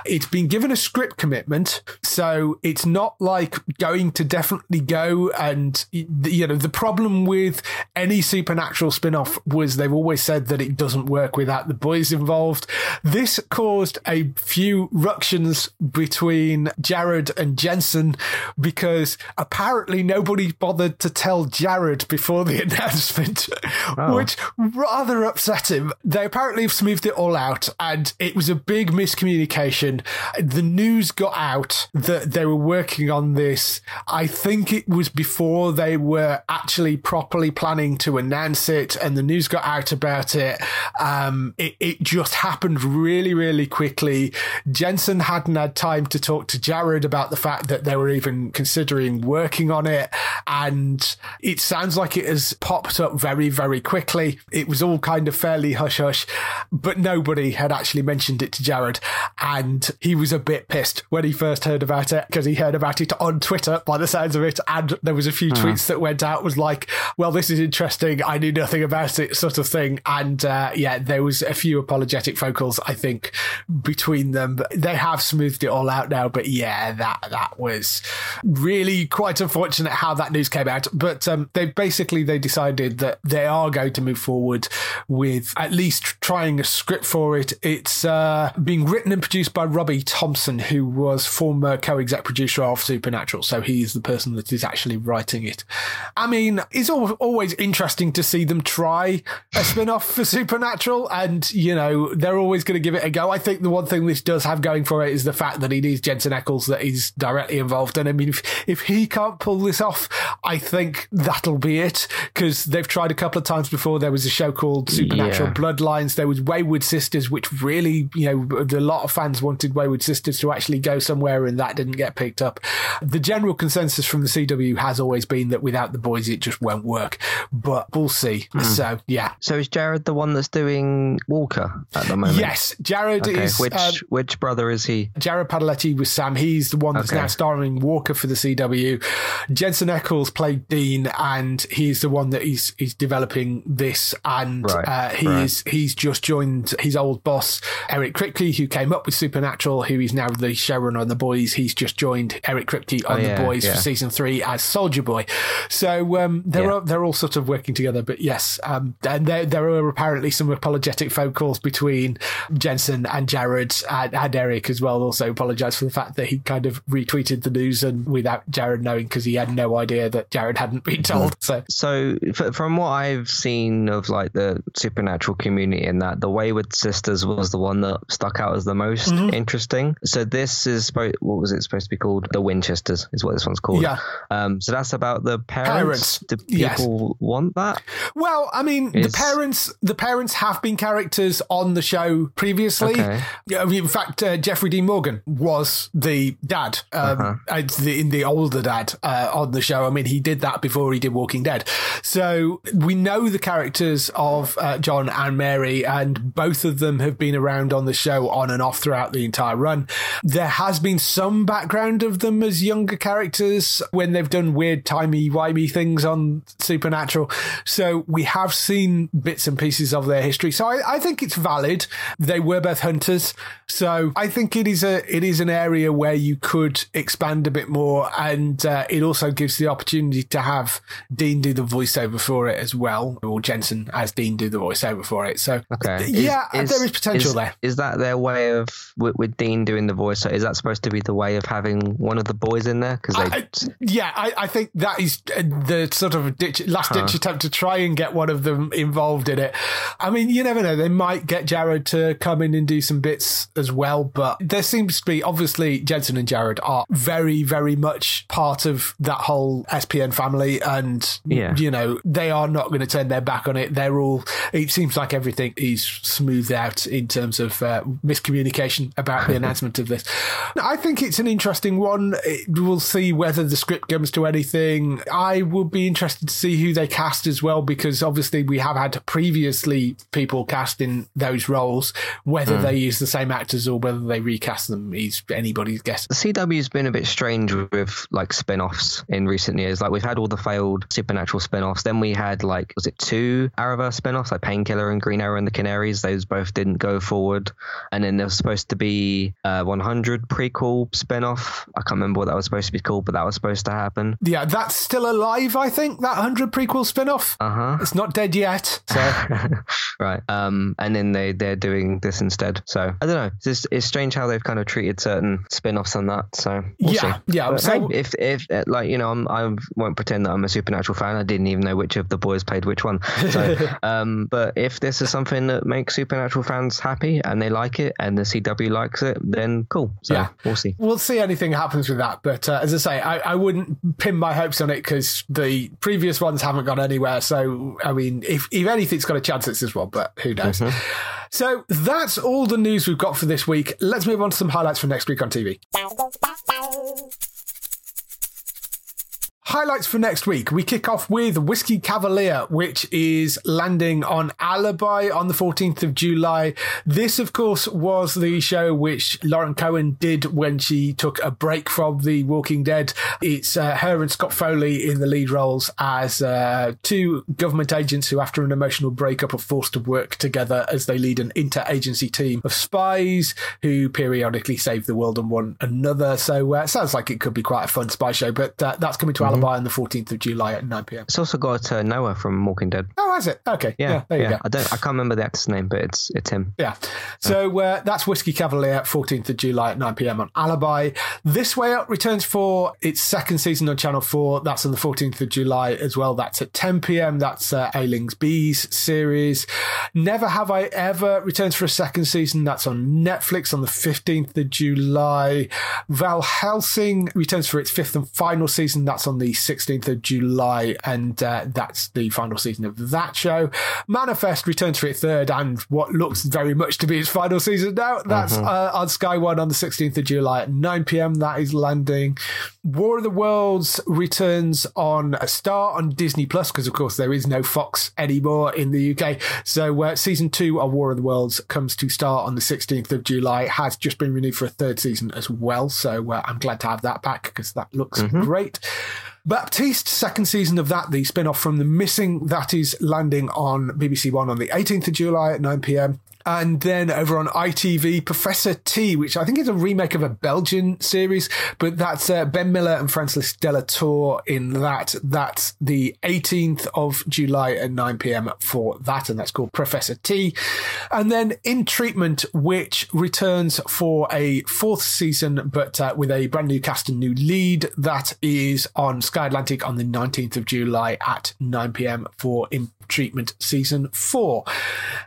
[SPEAKER 1] It's been given a script commitment, so it's not like going to definitely go. And, you know, the problem with any supernatural spin off was they've always said that it doesn't work without the boys involved. This caused a few ructions between Jared and Jensen because apparently nobody bothered to tell Jared before the announcement, oh. which rather upset him. They apparently have smoothed it all out and it was a big miscommunication. The news got out that they were working on this. I think it was before they were actually properly planning to announce it and the news got out about it. Um, it, it just happened really, really quickly. Jensen hadn't had time to talk to Jared about the fact that they were even considering working on it. And it sounds like it has popped up very, very quickly. It was all kind of fairly hush hush, but nobody had actually mentioned it to Jared. And he was a bit pissed when he first heard about it because he heard about it on Twitter by the sounds of it. And there was a few uh-huh. tweets that went out was like, well, this is interesting. I knew nothing about it sort of thing. And, uh, yeah, there was a few apologetic vocals, I think, between them. They have smoothed it all out now. But yeah, that, that was really quite unfortunate how that news came out. But, um, they basically, they decided that they are going to move forward with at least trying a script for it. It's, uh, being written and produced by Robbie Thompson, who was former co-exec producer of Supernatural. So he's the person that is actually writing it. I mean, it's always interesting to see them try a spin-off for Supernatural and, you know, they're always going to give it a go. I think the one thing this does have going for it is the fact that it is Jensen Ackles that is directly involved. And I mean, if, if he can't pull this off, I think that'll be it because they've tried a couple of times before. There was a show called Supernatural yeah. Bloodlines. There was Wayward Sisters, which really, you know, a lot of fans wanted Wayward Sisters to actually go somewhere and that didn't get picked up. The general consensus from the CW has always been that without the boys, it just won't work, but we'll see. Mm. So, yeah.
[SPEAKER 2] So is Jared the one that's doing Walker at the moment?
[SPEAKER 1] Yes. Jared okay. is.
[SPEAKER 2] Which, um, which brother is he?
[SPEAKER 1] Jared Padalecki was Sam. He's the one that's okay. now starring Walker for the CW. Jensen Ackles played Dean and he's the one that he's, he's developing this and right. uh, he right. is, he's just joined his old boss, Eric Kripke, who came up with Supernatural, who is now the showrunner on The Boys. He's just joined Eric Kripke on oh, yeah, The Boys yeah. for season three as Soldier Boy. So um, they're yeah. all, they're all sort of working together. But yes, um, and there there are apparently some apologetic phone calls between Jensen and Jared and, and Eric as well. Also apologise for the fact that he kind of retweeted the news and without Jared knowing because he had no idea that Jared hadn't been told. So
[SPEAKER 2] so from what I've seen of like the Supernatural community and that the Wayward Sisters was the one that stuck out as the most mm-hmm. interesting. So this is what was it supposed to be called? The Winchesters is what this one's called.
[SPEAKER 1] Yeah.
[SPEAKER 2] Um. So that's about the parents. parents. Do people yes. want that?
[SPEAKER 1] Well, I mean, is... the parents, the parents have been characters on the show previously. Okay. In fact, uh, Jeffrey Dean Morgan was the dad, um, uh-huh. the, in the older dad uh, on the show. I mean, he did that before he did Walking Dead. So we know the characters of uh, John and Mary, and both of them have been around on the show on and off throughout the entire run. There has been some background of them as younger characters when they've done weird timey wimey things on Supernatural. So we have seen bits and pieces of their history. So I, I think it's valid. They were both hunters. So I think it is a it is an area where you could expand a bit more, and uh, it also gives the opportunity to have Dean do the voiceover for it as well, or Jensen as Dean do the voiceover for it. So okay. yeah, is, there is potential
[SPEAKER 2] is,
[SPEAKER 1] there.
[SPEAKER 2] Is that their way of with, with, Dean doing the voiceover? Is that supposed to be the way of having one of the boys in there? Because
[SPEAKER 1] they, yeah, I, I, think that is uh, the sort of ditch, last ditch huh. attempt to try and get one of them involved in it. I mean, you never know; they might get Jared to come in and do some bits as well. But there seems to be obviously Jensen and Jared are very, very much part of that whole SPN family, and yeah. you know they are not going to turn their back on it. They're all. It seems like everything is smoothed out in terms of uh, miscommunication about the announcement of this. I think it's an interesting one. It, we'll see whether the script comes to anything. I would be interested to see who they cast as well, because obviously we have had previously people cast in those roles. Whether mm. they use the same actors or whether they recast them is anybody's guess.
[SPEAKER 2] The CW's been a bit strange with like spin-offs in recent years. Like we've had all the failed Supernatural spin-offs. Then we had like was it two Arrowverse spin-offs like Painkiller and Green Arrow and the Canaries. Those both didn't go forward. And then there was supposed to be a 100 prequel spin-off. I can't remember what that was supposed to be called, but that was supposed to happen.
[SPEAKER 1] Yeah, that's still alive, I think, that 100 prequel spin off.
[SPEAKER 2] Uh huh.
[SPEAKER 1] It's not dead yet. So,
[SPEAKER 2] right. Um, and then they they're doing this instead. So I don't know. It's just, it's strange how they've kind of treated certain spin-offs on that. So we'll
[SPEAKER 1] Yeah,
[SPEAKER 2] see.
[SPEAKER 1] yeah,
[SPEAKER 2] But
[SPEAKER 1] so-
[SPEAKER 2] hey, if if uh, like you know, I'm, I won't pretend that I'm a supernatural fan. I didn't even know which of the boys played which one. So, um, but if this is something that makes supernatural fans happy and they like it, and the CW likes it, then cool. So
[SPEAKER 1] Yeah.
[SPEAKER 2] we'll see.
[SPEAKER 1] we'll see anything happens with that. But uh, as I say, I, I wouldn't pin my hopes on it because the previous ones haven't gone anywhere. So, I mean, if, if anything's got a chance, it's this one, but who knows? So that's all the news we've got for this week. Let's move on to some highlights for next week on TV. Highlights for next week. We kick off with Whiskey Cavalier, which is landing on Alibi on the 14th of July. This, of course, was the show which Lauren Cohan did when she took a break from The Walking Dead. It's uh, her and Scott Foley in the lead roles as uh, two government agents who, after an emotional breakup, are forced to work together as they lead an interagency team of spies who periodically save the world and one another. So uh, it sounds like it could be quite a fun spy show, but uh, that's coming to Alibi on the 14th of July at 9 p.m.
[SPEAKER 2] It's also got uh, Noah from Walking Dead.
[SPEAKER 1] Oh, has it? Okay. Yeah,
[SPEAKER 2] Yeah,
[SPEAKER 1] there you go.
[SPEAKER 2] I don't. I can't remember the actor's name, but it's it's him.
[SPEAKER 1] Yeah. So uh, that's Whiskey Cavalier, 14th of July at 9 pm on Alibi. This Way Up returns for its second season on Channel 4. That's on the 14th of July as well. That's at 10 pm. That's uh, Aisling Bea's series. Never Have I Ever returns for a second season. That's on Netflix on the 15th of July. Van Helsing returns for its fifth and final season. That's on the 16th of July. And uh, that's the final season of that show. Manifest returns for its third and what looks very much to be its final season now. That's uh, on Sky One on the 16th of July at 9 pm. That is landing. War of the Worlds returns on a Star on Disney Plus because, of course, there is no Fox anymore in the UK. So, uh, season two of War of the Worlds comes to Star on the 16th of July. Has just been renewed for a third season as well. So, uh, I'm glad to have that back because that looks great. Baptiste, second season of that, the spin off from The Missing, that is landing on BBC One on the 18th of July at 9 pm. And then over on ITV, Professor T, which I think is a remake of a Belgian series, but that's uh, Ben Miller and Frances de la Tour in that. That's the 18th of July at 9 pm for that, and that's called Professor T. And then In Treatment, which returns for a fourth season, but uh, with a brand new cast and new lead. That is on Sky Atlantic on the 19th of July at 9 pm for In Treatment Season 4.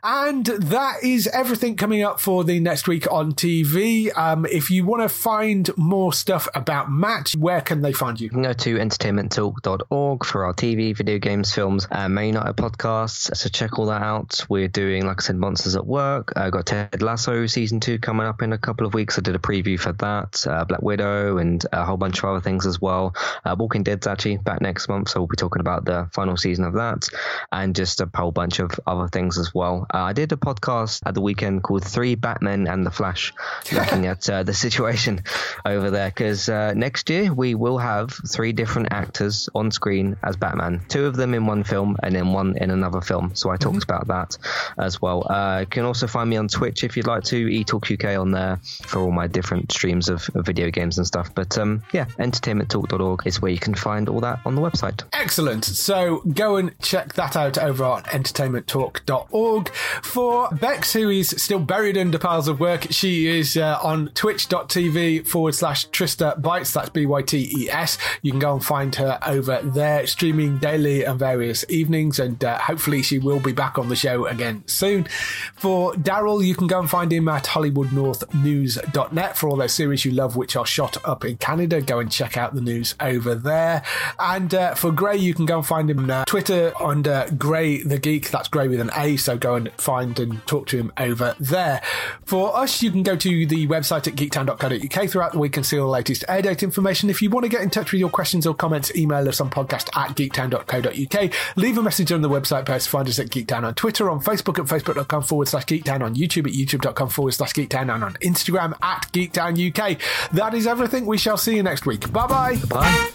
[SPEAKER 1] And that is everything coming up for the next week on TV. Um, if you want to find more stuff about Matt, where can they find you?
[SPEAKER 2] Go to entertainmenttalk.org for our TV, video games, films, and May United podcasts. So check all that out. We're doing, like I said, Monsters at Work. I got Ted Lasso season two coming up in a couple of weeks. I did a preview for that. Uh, Black Widow and a whole bunch of other things as well. Uh, Walking Dead's actually back next month, so we'll be talking about the final season of that and just a whole bunch of other things as well. Uh, I did a podcast at the weekend called Three Batmen and the Flash, looking at uh, the situation over there because uh, next year we will have three different actors on screen as Batman, two of them in one film and then one in another film. So I talked about that as well. Uh, you can also find me on Twitch if you'd like to, eTalkUK on there for all my different streams of, of video games and stuff. But um, yeah, entertainmenttalk.org is where you can find all that on the website.
[SPEAKER 1] Excellent. So go and check that out over on entertainmenttalk.org. For Bex, who is still buried under piles of work, she is uh, on twitch.tv forward slash Trista Bytes. That's B Y T E S. You can go and find her over there, streaming daily and various evenings, and uh, hopefully she will be back on the show again soon. For Daryl, you can go and find him at HollywoodNorthNews.net for all those series you love, which are shot up in Canada. Go and check out the news over there. And uh, for Gray, you can go and find him on uh, Twitter under Gray the Geek. That's Gray with an A, so go and find and talk to him over there. For us, you can go to the website at geektown.co.uk throughout the week and see all the latest air date information. If you want to get in touch with your questions or comments, email us on podcast at geektown.co.uk. Leave a message on the website post. Find us at Geektown on Twitter, on Facebook at facebook.com forward slash geektown, on YouTube at youtube.com forward slash geektown, and on Instagram at geektown UK. That is everything. We shall see you next week. Bye bye.
[SPEAKER 2] Bye.